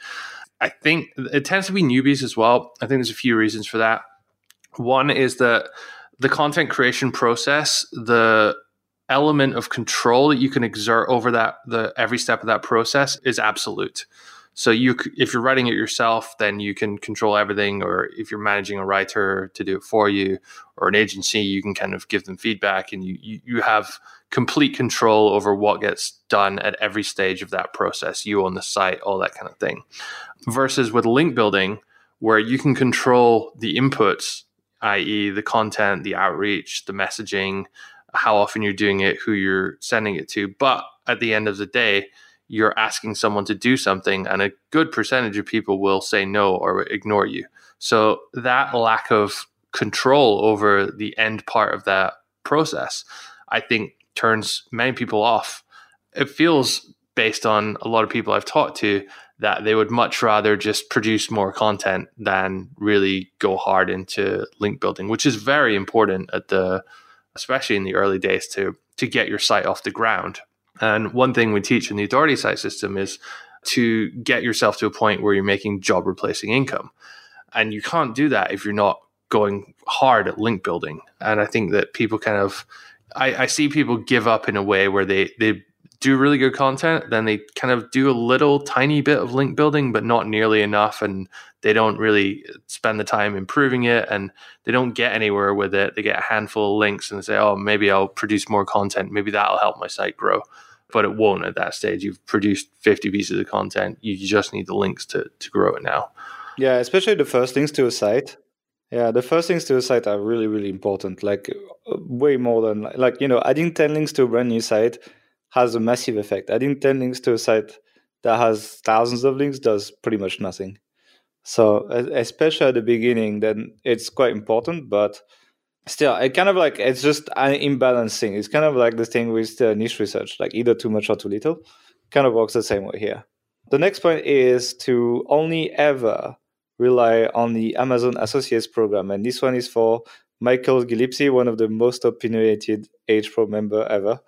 I think it tends to be newbies as well. I think there's a few reasons for that. One is that the content creation process, the element of control that you can exert over that the every step of that process is absolute. So you, if you're writing it yourself, then you can control everything. Or if you're managing a writer to do it for you, or an agency, you can kind of give them feedback, and you you, you have complete control over what gets done at every stage of that process. You own the site, all that kind of thing. Versus with link building, where you can control the inputs, i.e., the content, the outreach, the messaging, how often you're doing it, who you're sending it to. But at the end of the day, you're asking someone to do something, and a good percentage of people will say no or ignore you. So that lack of control over the end part of that process, I think, turns many people off. It feels based on a lot of people I've talked to that they would much rather just produce more content than really go hard into link building, which is very important at the especially in the early days to to get your site off the ground and one thing we teach in the authority site system is to get yourself to a point where you're making job replacing income. And you can't do that if you're not going hard at link building. And I think that people kind of, I, I see people give up in a way where they, they do really good content, then they kind of do a little tiny bit of link building, but not nearly enough. And they don't really spend the time improving it and they don't get anywhere with it. They get a handful of links and they say, oh, maybe I'll produce more content. Maybe that'll help my site grow. But it won't at that stage. You've produced 50 pieces of content. You just need the links to, to grow it now. Yeah, especially the first links to a site. Yeah, the first links to a site are really, really important. Like uh, way more than like, you know, adding 10 links to a brand new site has a massive effect. Adding 10 links to a site that has thousands of links does pretty much nothing. So, especially at the beginning, then it's quite important, but still, it kind of like it's just uh, an imbalance thing. It's kind of like the thing with the niche research, like either too much or too little. Kind of works the same way here. The next point is to only ever rely on the Amazon Associates program. And this one is for Michael Gillespie, one of the most opinionated H Pro member ever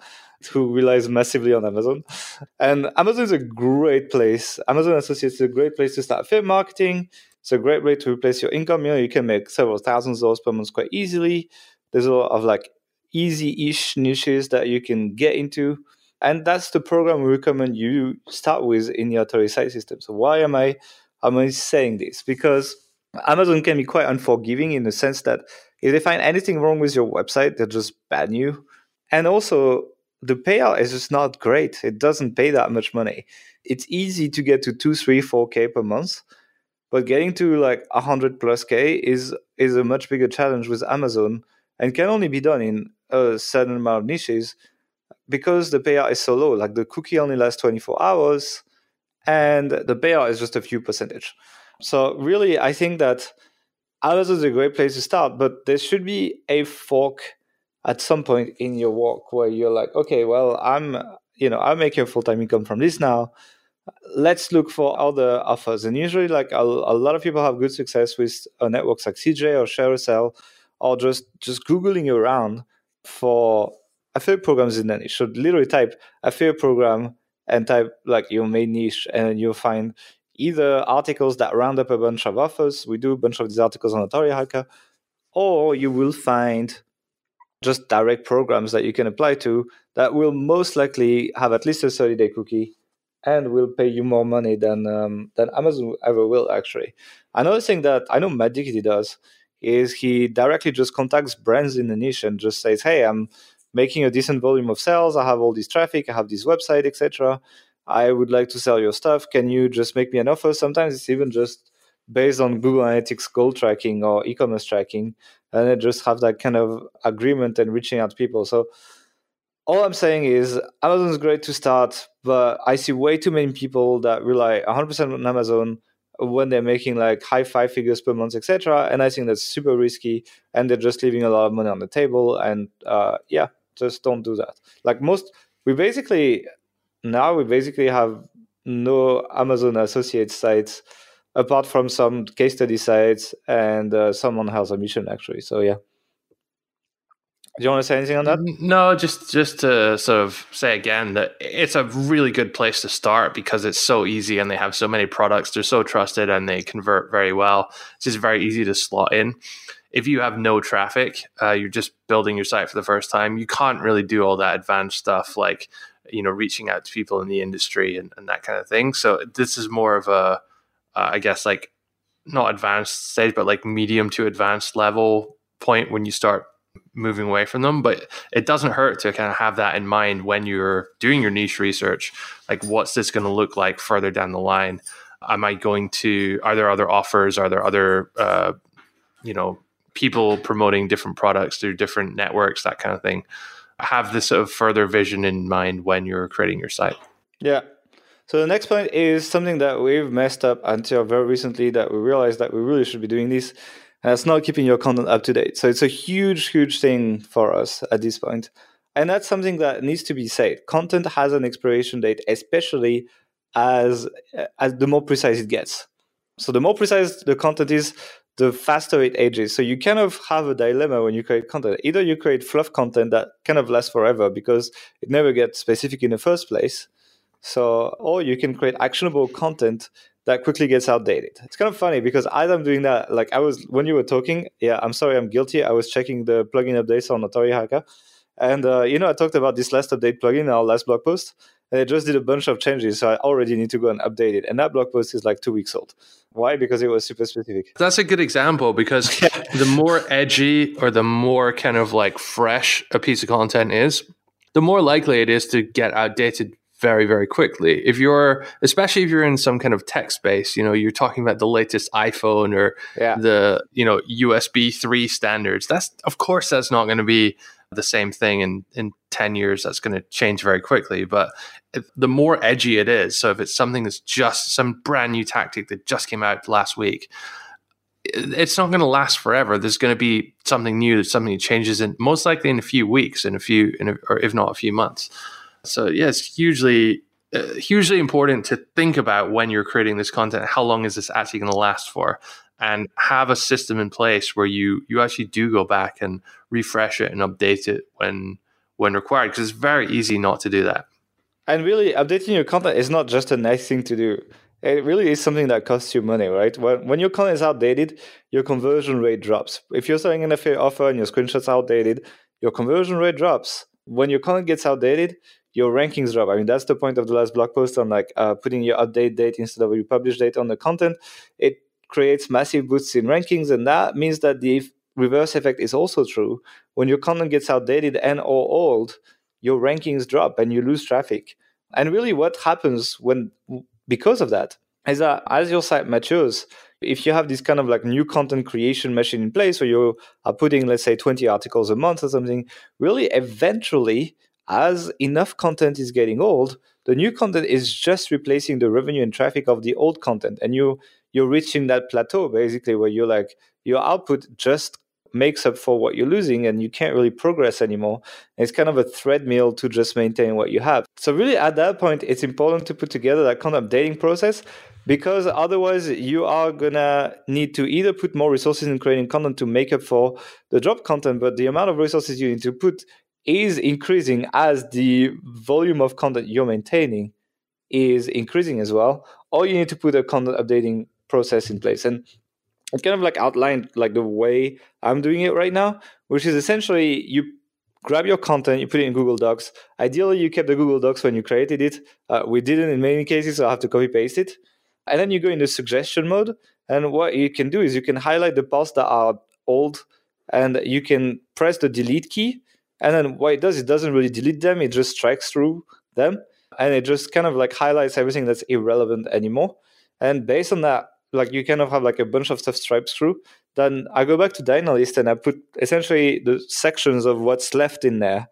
who relies massively on Amazon. And Amazon is a great place. Amazon Associates is a great place to start affiliate marketing. It's a great way to replace your income. You know, you can make several thousands dollars per month quite easily. There's a lot of like easy-ish niches that you can get into. And that's the program we recommend you start with in your authority site system. So why am I am I saying this? Because Amazon can be quite unforgiving in the sense that if they find anything wrong with your website, they'll just ban you. And also, the payout is just not great. It doesn't pay that much money. It's easy to get to two, three, four k per month, but getting to like a hundred plus k is is a much bigger challenge with Amazon and can only be done in a certain amount of niches because the payout is so low. Like the cookie only lasts twenty four hours, and the payout is just a few percentage. So really, I think that Amazon is a great place to start, but there should be a fork at some point in your walk where you're like, okay, well, I'm, you know, I'm making a full time income from this now. Let's look for other offers. And usually, like a, a lot of people have good success with uh, networks like CJ or ShareASale, or just just googling around for affiliate programs in that niche. So literally type affiliate program and type like your main niche, and you'll find either articles that round up a bunch of offers. We do a bunch of these articles on Authority Hacker, or you will find just direct programs that you can apply to that will most likely have at least a 30 day cookie and will pay you more money than um, than Amazon ever will actually. Another thing that I know Matt does is he directly just contacts brands in the niche and just says, "Hey, I'm making a decent volume of sales. I have all this traffic. I have this website, etc. I would like to sell your stuff. Can you just make me an offer?" Sometimes it's even just based on Google Analytics goal tracking or e-commerce tracking, and then just have that kind of agreement and reaching out to people. So all I'm saying is Amazon is great to start, but I see way too many people that rely 100% on Amazon when they're making like high five figures per month, etc. And I think that's super risky, and they're just leaving a lot of money on the table. And uh, yeah, just don't do that. Like most, we basically now we basically have no Amazon associate sites apart from some case study sites and uh, some on Health Ambition actually. So yeah. Do you want to say anything on that? No, just just to sort of say again that it's a really good place to start because it's so easy and they have so many products. They're so trusted and they convert very well. It's just very easy to slot in. If you have no traffic, uh, you're just building your site for the first time. You can't really do all that advanced stuff like you know reaching out to people in the industry and, and that kind of thing. So this is more of a, uh, I guess like not advanced stage, but like medium to advanced level point when you start moving away from them. But it doesn't hurt to kind of have that in mind when you're doing your niche research. Like, what's this going to look like further down the line? Am I going to? Are there other offers? Are there other, uh, you know, people promoting different products through different networks? That kind of thing. Have this sort of further vision in mind when you're creating your site. Yeah. So the next point is something that we've messed up until very recently that we realized that we really should be doing this and it's not keeping your content up to date. So it's a huge, huge thing for us at this point. And that's something that needs to be said. Content has an expiration date, especially as as the more precise it gets. So the more precise the content is, the faster it ages. So you kind of have a dilemma when you create content. Either you create fluff content that kind of lasts forever because it never gets specific in the first place. So, or you can create actionable content that quickly gets outdated. It's kind of funny because as I'm doing that, like I was when you were talking, yeah, I'm sorry, I'm guilty. I was checking the plugin updates on Authority Hacker, and uh, you know I talked about this last update plugin in our last blog post, and it just did a bunch of changes, so I already need to go and update it. And that blog post is like two weeks old. Why? Because it was super specific. That's a good example because yeah. the more edgy or the more kind of like fresh a piece of content is, the more likely it is to get outdated very very quickly if you're especially if you're in some kind of tech space you know you're talking about the latest iphone or yeah. the you know usb 3 standards that's of course that's not going to be the same thing in in 10 years that's going to change very quickly but the more edgy it is so if it's something that's just some brand new tactic that just came out last week it's not going to last forever. There's going to be something new, something that changes in most likely in a few weeks, in a few, in a, or if not a few months. So yeah, it's hugely uh, hugely important to think about when you're creating this content. How long is this actually going to last for? And have a system in place where you you actually do go back and refresh it and update it when when required. Because it's very easy not to do that. And really, updating your content is not just a nice thing to do. It really is something that costs you money, right? When, when your content is outdated, your conversion rate drops. If you're selling an affiliate offer and your screenshots outdated, your conversion rate drops. When your content gets outdated, your rankings drop. I mean, that's the point of the last blog post on like uh, putting your update date instead of your publish date on the content. It creates massive boosts in rankings, and that means that the reverse effect is also true. When your content gets outdated and or old, your rankings drop and you lose traffic. And really, what happens when because of that is that as your site matures, if you have this kind of like new content creation machine in place where you are putting let's say 20 articles a month or something really eventually as enough content is getting old, the new content is just replacing the revenue and traffic of the old content. And you you're reaching that plateau basically where you're like your output just makes up for what you're losing and you can't really progress anymore. It's kind of a treadmill to just maintain what you have. So really at that point it's important to put together that kind of dating process because otherwise you are gonna need to either put more resources in creating content to make up for the drop content, but the amount of resources you need to put is increasing as the volume of content you're maintaining is increasing as well, or you need to put a content updating process in place. And it kind of like outlined like the way I'm doing it right now, which is essentially you grab your content, you put it in Google Docs. Ideally, you kept the Google Docs when you created it. Uh, we didn't in many cases, so I have to copy paste it. And then you go into suggestion mode. And what you can do is you can highlight the parts that are old and you can press the delete key and then what it does, it doesn't really delete them, it just strikes through them and it just kind of like highlights everything that's irrelevant anymore. And based on that, like you kind of have like a bunch of stuff striped through. Then I go back to Dynalist and I put essentially the sections of what's left in there.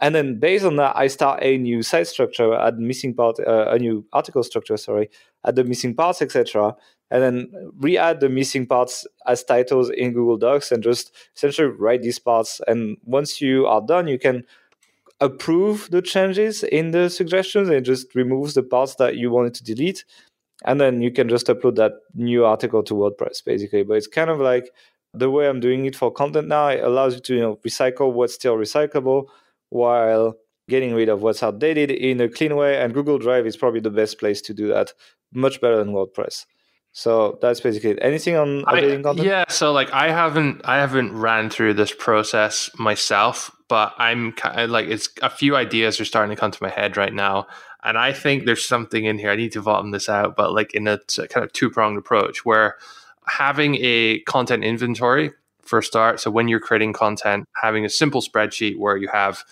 And then based on that, I start a new site structure, add missing part, uh, a new article structure, sorry, add the missing parts, etc. and then re-add the missing parts as titles in Google Docs and just essentially write these parts. And once you are done, you can approve the changes in the suggestions and just removes the parts that you wanted to delete. And then you can just upload that new article to WordPress basically. But it's kind of like the way I'm doing it for content now, it allows you to you know recycle what's still recyclable while getting rid of what's outdated in a clean way. And Google Drive is probably the best place to do that, much better than WordPress. So that's basically it. Anything on updating I, content? Yeah, so like I haven't I haven't ran through this process myself, but I'm kind of like it's a few ideas are starting to come to my head right now, and I think there's something in here. I need to bottom this out, but like in a kind of two pronged approach where having a content inventory for start. So when you're creating content, having a simple spreadsheet where you have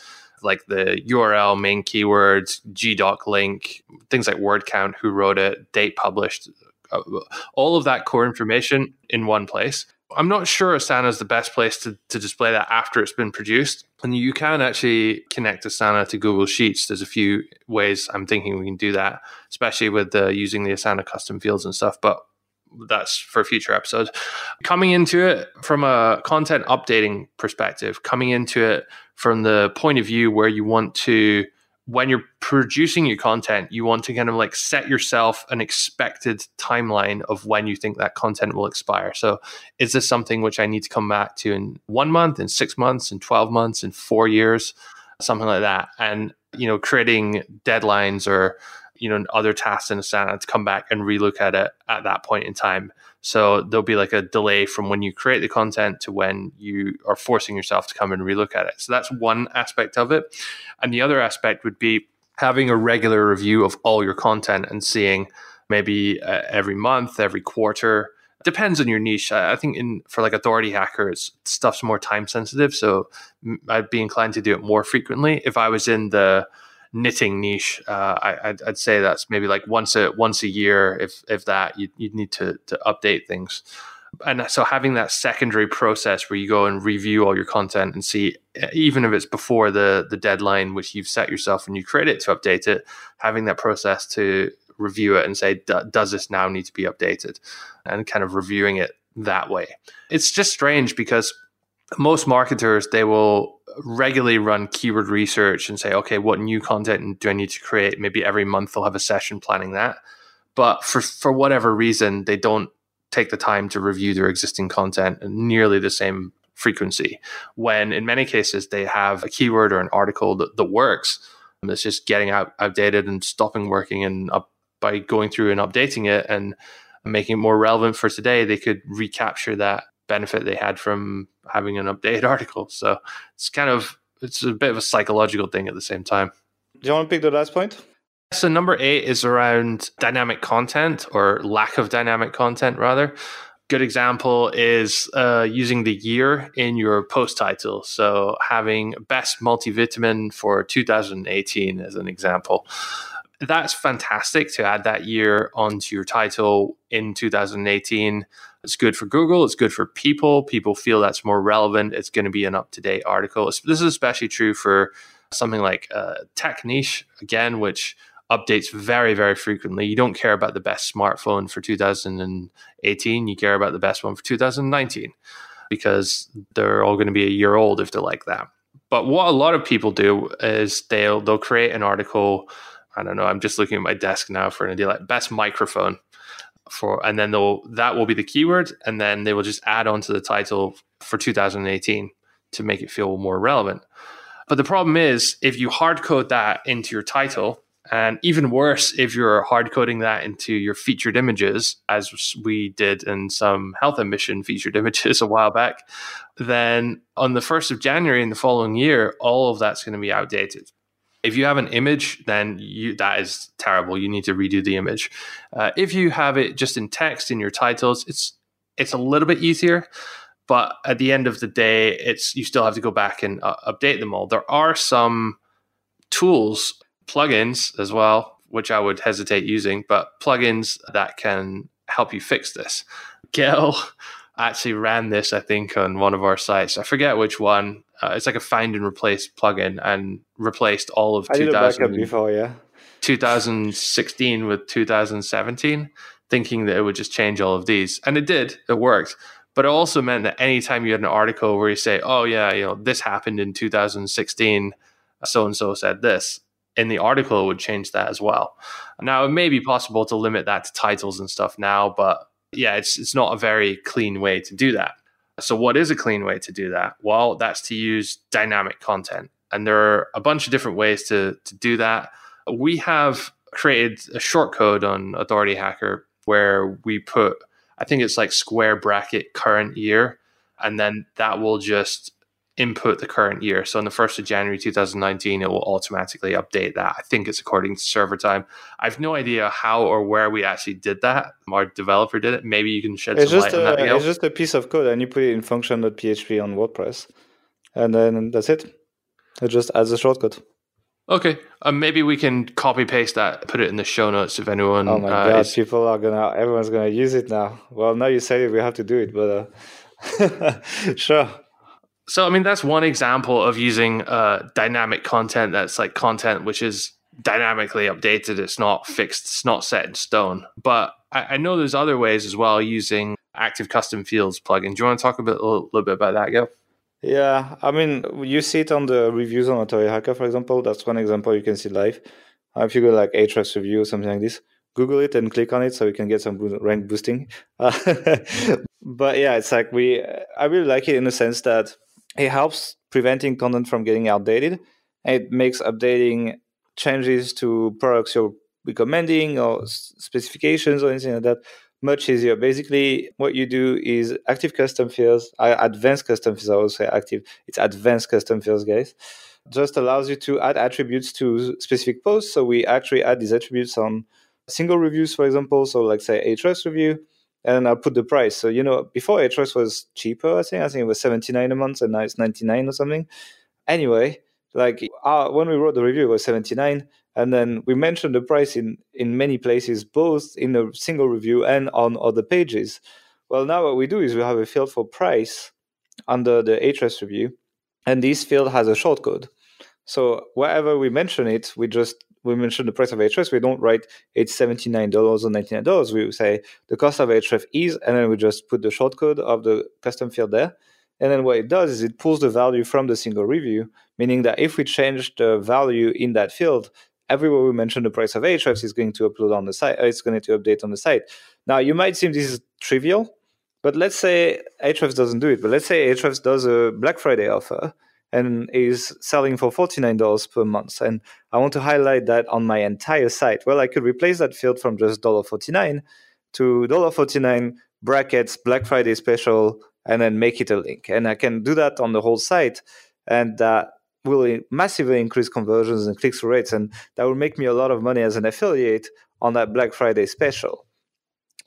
like the URL, main keywords, GDoc link, things like word count, who wrote it, date published, all of that core information in one place. I'm not sure Asana is the best place to, to display that after it's been produced. And you can actually connect Asana to Google Sheets. There's a few ways I'm thinking we can do that, especially with uh, using the Asana custom fields and stuff. But that's for future episode. Coming into it from a content updating perspective, coming into it from the point of view where you want to, when you're producing your content, you want to kind of like set yourself an expected timeline of when you think that content will expire. So, is this something which I need to come back to in one month, in six months, in 12 months, in four years, something like that? And, you know, creating deadlines or you know other tasks in Asana to come back and relook at it at that point in time. So there'll be like a delay from when you create the content to when you are forcing yourself to come and relook at it. So that's one aspect of it, and the other aspect would be having a regular review of all your content and seeing maybe uh, every month, every quarter. Depends on your niche. I think in for like authority hackers, stuff's more time sensitive, so I'd be inclined to do it more frequently. If I was in the knitting niche, uh, I, would I'd say that's maybe like once a once a year, if if that you you need to to update things. And so having that secondary process where you go and review all your content and see, even if it's before the the deadline which you've set yourself and you create it to update it, having that process to review it and say, does this now need to be updated, and kind of reviewing it that way. It's just strange because most marketers they will regularly run keyword research and say, okay, what new content do I need to create? Maybe every month they'll have a session planning that. But for for whatever reason, they don't take the time to review their existing content nearly the same frequency. When in many cases they have a keyword or an article that, that works, and it's just getting out outdated and stopping working and up by going through and updating it and making it more relevant for today, they could recapture that benefit they had from having an updated article. So it's kind of it's a bit of a psychological thing at the same time. Do you want to pick the last point? So number eight is around dynamic content or lack of dynamic content, rather. Good example is uh, using the year in your post title. So having best multivitamin for 2018 as an example. That's fantastic to add that year onto your title in 2018 it's good for Google. It's good for people. People feel that's more relevant. It's going to be an up to date article. This is especially true for something like uh, tech niche, again, which updates very, very frequently. You don't care about the best smartphone for 2018. You care about the best one for 2019 because they're all going to be a year old if they're like that. But what a lot of people do is they'll they'll create an article. I don't know. I'm just looking at my desk now for an idea like best microphone for and then they'll that will be the keyword and then they will just add on to the title for 2018 to make it feel more relevant. But the problem is if you hard code that into your title and even worse if you're hard coding that into your featured images as we did in some health ambition featured images a while back then on the 1st of january in the following year all of that's going to be outdated if you have an image, then you, that is terrible. You need to redo the image. Uh, if you have it just in text in your titles, it's it's a little bit easier. But at the end of the day, it's you still have to go back and uh, update them all. There are some tools, plugins as well, which I would hesitate using, but plugins that can help you fix this. Gael actually ran this, I think, on one of our sites. I forget which one. Uh, it's like a find and replace plugin and replaced all of I 2000, before, yeah. 2016 with 2017. thinking that it would just change all of these. And it did, it worked. But it also meant that anytime you had an article where you say, oh, yeah, you know, this happened in 2016, so and so said this, in the article, it would change that as well. Now, it may be possible to limit that to titles and stuff now, but yeah, it's, it's not a very clean way to do that. So, what is a clean way to do that? Well, that's to use dynamic content. And there are a bunch of different ways to, to do that. We have created a short code on Authority Hacker where we put, I think it's like square bracket current year, and then that will just input the current year. So on the 1st of January 2019, it will automatically update that. I think it's according to server time. I have no idea how or where we actually did that. Our developer did it. Maybe you can shed it's some just light a, on that. It's just a piece of code and you put it in function.php on WordPress. And then that's it. It just adds a shortcut. Okay, um, maybe we can copy paste that, put it in the show notes if anyone. Oh my uh, god, is- people are gonna, everyone's gonna use it now. Well, now you say it, we have to do it, but uh, sure. So, I mean, that's one example of using uh, dynamic content that's like content which is dynamically updated. It's not fixed, it's not set in stone. But I, I know there's other ways as well using active custom fields plugin. Do you want to talk a, bit, a little, bit about that, Gael? Yeah, I mean, you see it on the reviews on Authority Hacker, for example. That's one example you can see live. Uh, if you go like Ahrefs review or something like this, Google it and click on it so you can get some rank boosting. But yeah, it's like we, I really like it in the sense that it helps preventing content from getting outdated. It makes updating changes to products you're recommending or specifications or anything like that much easier. Basically, what you do is active custom fields, uh, advanced custom fields. I will say active. It's advanced custom fields, guys. Just allows you to add attributes to specific posts. So we actually add these attributes on single reviews, for example. So like say Ahrefs review, and I'll put the price. So you know, before Ahrefs was cheaper, I think I think it was seventy nine a month, and now it's ninety nine or something. Anyway, like uh, when we wrote the review, it was seventy nine and then we mentioned the price in in many places both in a single review and on other pages well now what we do is we have a field for price under the Ahrefs review and this field has a shortcode so wherever we mention it we just we mentioned the price of Ahrefs we don't write it's $79 or $99 we say the cost of Ahrefs is and then we just put the shortcode of the custom field there and then what it does is it pulls the value from the single review meaning that if we change the value in that field everywhere we mention the price of Ahrefs is going to upload on the site. Uh, it's going to update on the site. Now, you might seem this is trivial, but let's say Ahrefs doesn't do it. But let's say Ahrefs does a Black Friday offer and is selling for $49 per month. And I want to highlight that on my entire site. Well, I could replace that field from just $1.49 to $1.49 brackets Black Friday special and then make it a link. And I can do that on the whole site. And that will massively increase conversions and click through rates, and that will make me a lot of money as an affiliate on that Black Friday special.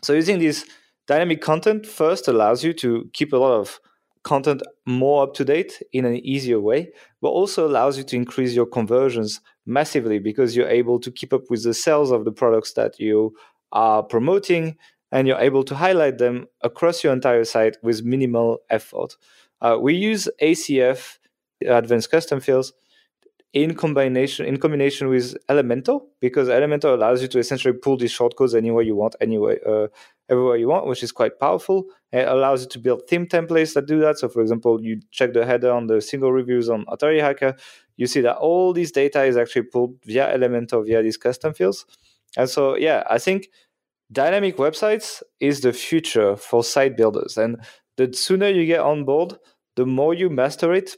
So, using this dynamic content first allows you to keep a lot of content more up to date in an easier way, but also allows you to increase your conversions massively because you're able to keep up with the sales of the products that you are promoting and you're able to highlight them across your entire site with minimal effort. Uh, we use ACF advanced custom fields in combination in combination with Elementor because Elementor allows you to essentially pull these shortcodes anywhere you want, anywhere uh, everywhere you want, which is quite powerful. It allows you to build theme templates that do that. So, for example, you check the header on the single reviews on Authority Hacker, you see that all this data is actually pulled via Elementor via these custom fields. And so, yeah, I think dynamic websites is the future for site builders. And the sooner you get on board, the more you master it,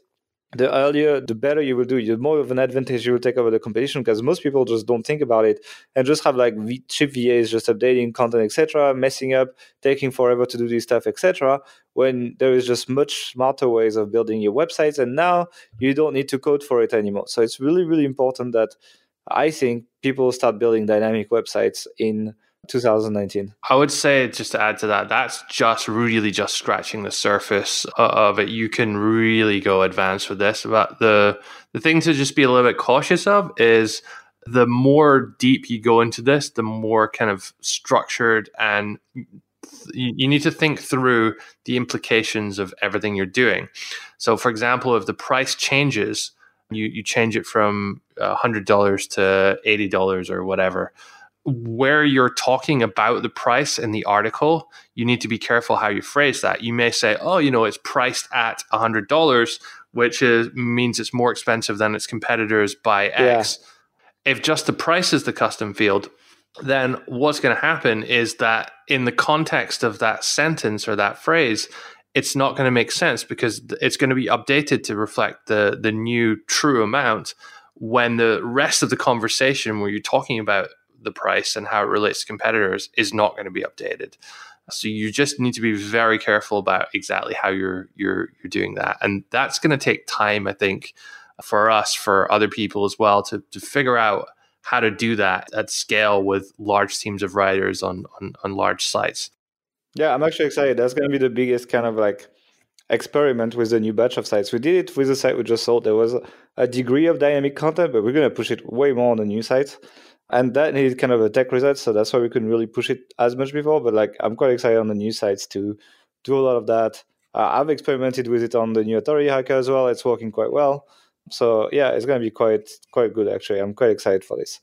the earlier, the better you will do. The more of an advantage you will take over the competition because most people just don't think about it and just have like v- cheap VAs just updating content, etc., messing up, taking forever to do this stuff, etc. When there is just much smarter ways of building your websites, and now you don't need to code for it anymore. So it's really, really important that I think people start building dynamic websites in 2019. I would say, just to add to that, that's just really just scratching the surface of it. You can really go advanced with this. But the the thing to just be a little bit cautious of is the more deep you go into this, the more kind of structured and you need to think through the implications of everything you're doing. So, for example, if the price changes, you, you change it from $100 to $80 or whatever where you're talking about the price in the article, you need to be careful how you phrase that. You may say, "Oh, you know, it's priced at hundred dollars," which is means it's more expensive than its competitors by X. Yeah. If just the price is the custom field, then what's going to happen is that in the context of that sentence or that phrase, it's not going to make sense because it's going to be updated to reflect the the new true amount when the rest of the conversation where you're talking about the price and how it relates to competitors is not going to be updated. So you just need to be very careful about exactly how you're you're you're doing that, and that's going to take time, I think, for us, for other people as well, to to figure out how to do that at scale with large teams of writers on on, on large sites. Yeah, I'm actually excited. That's going to be the biggest kind of like experiment with the new batch of sites. We did it with the site we just sold. There was a degree of dynamic content, but we're going to push it way more on the new sites and that needed kind of a tech reset so that's why we couldn't really push it as much before but like i'm quite excited on the new sites to do a lot of that. Uh, i've experimented with it on the new authority hacker as well. It's working quite well. So yeah it's going to be quite quite good actually. I'm quite excited for this.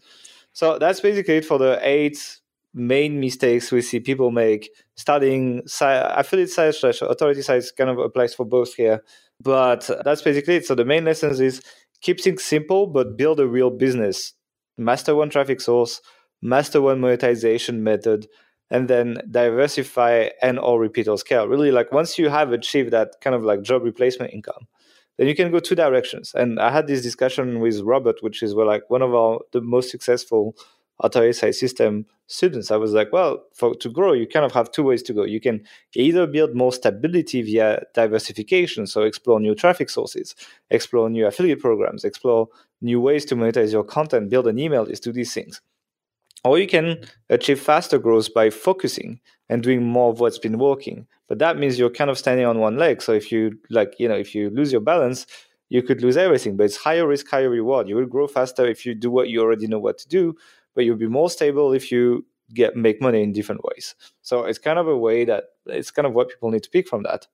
So that's basically it for the eight main mistakes we see people make studying affiliate sites slash authority sites kind of applies for both here. But that's basically it. So the main lessons is keep things simple but build a real business master one traffic source, master one monetization method, and then diversify and or repeat or scale. Really, like once you have achieved that kind of like job replacement income, then you can go two directions. And I had this discussion with Robert, which is well, like one of our the most successful authority system students. I was like, well, for to grow, you kind of have two ways to go. You can either build more stability via diversification, so explore new traffic sources, explore new affiliate programs, explore new ways to monetize your content, build an email list, do these things. Or you can achieve faster growth by focusing and doing more of what's been working. But that means you're kind of standing on one leg. So if you like, you know, if you lose your balance, you could lose everything. But it's higher risk, higher reward. You will grow faster if you do what you already know what to do, but you'll be more stable if you get make money in different ways. So it's kind of a way that it's kind of what people need to pick from that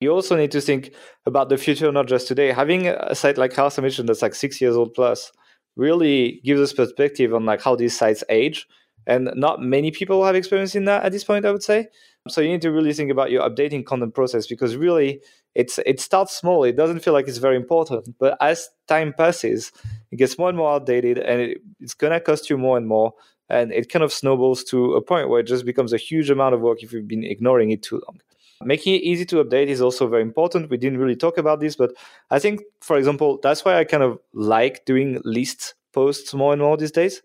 you also need to think about the future, not just today. Having a site like Health Ambition that's like six years old plus really gives us perspective on like how these sites age. And not many people have experience in that at this point, I would say. So you need to really think about your updating content process because really it's it starts small. It doesn't feel like it's very important, but as time passes, it gets more and more outdated, and it, it's gonna cost you more and more. And it kind of snowballs to a point where it just becomes a huge amount of work if you've been ignoring it too long. Making it easy to update is also very important. We didn't really talk about this, but I think, for example, that's why I kind of like doing list posts more and more these days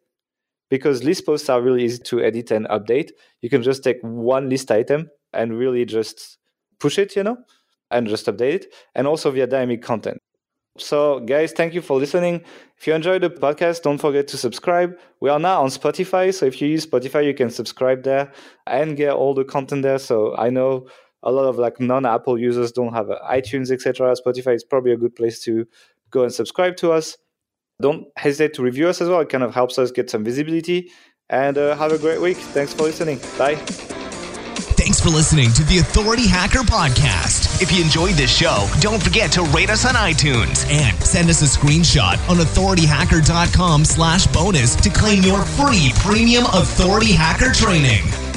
because list posts are really easy to edit and update. You can just take one list item and really just push it, you know, and just update it, and also via dynamic content. So, guys, thank you for listening. If you enjoyed the podcast, don't forget to subscribe. We are now on Spotify. So, if you use Spotify, you can subscribe there and get all the content there. So, I know a lot of like non-Apple users don't have iTunes, etc. Spotify is probably a good place to go and subscribe to us. Don't hesitate to review us as well. It kind of helps us get some visibility. And uh, have a great week. Thanks for listening. Bye. Thanks for listening to the Authority Hacker Podcast. If you enjoyed this show, don't forget to rate us on iTunes and send us a screenshot on authorityhacker.com slash bonus to claim your free premium authority hacker training.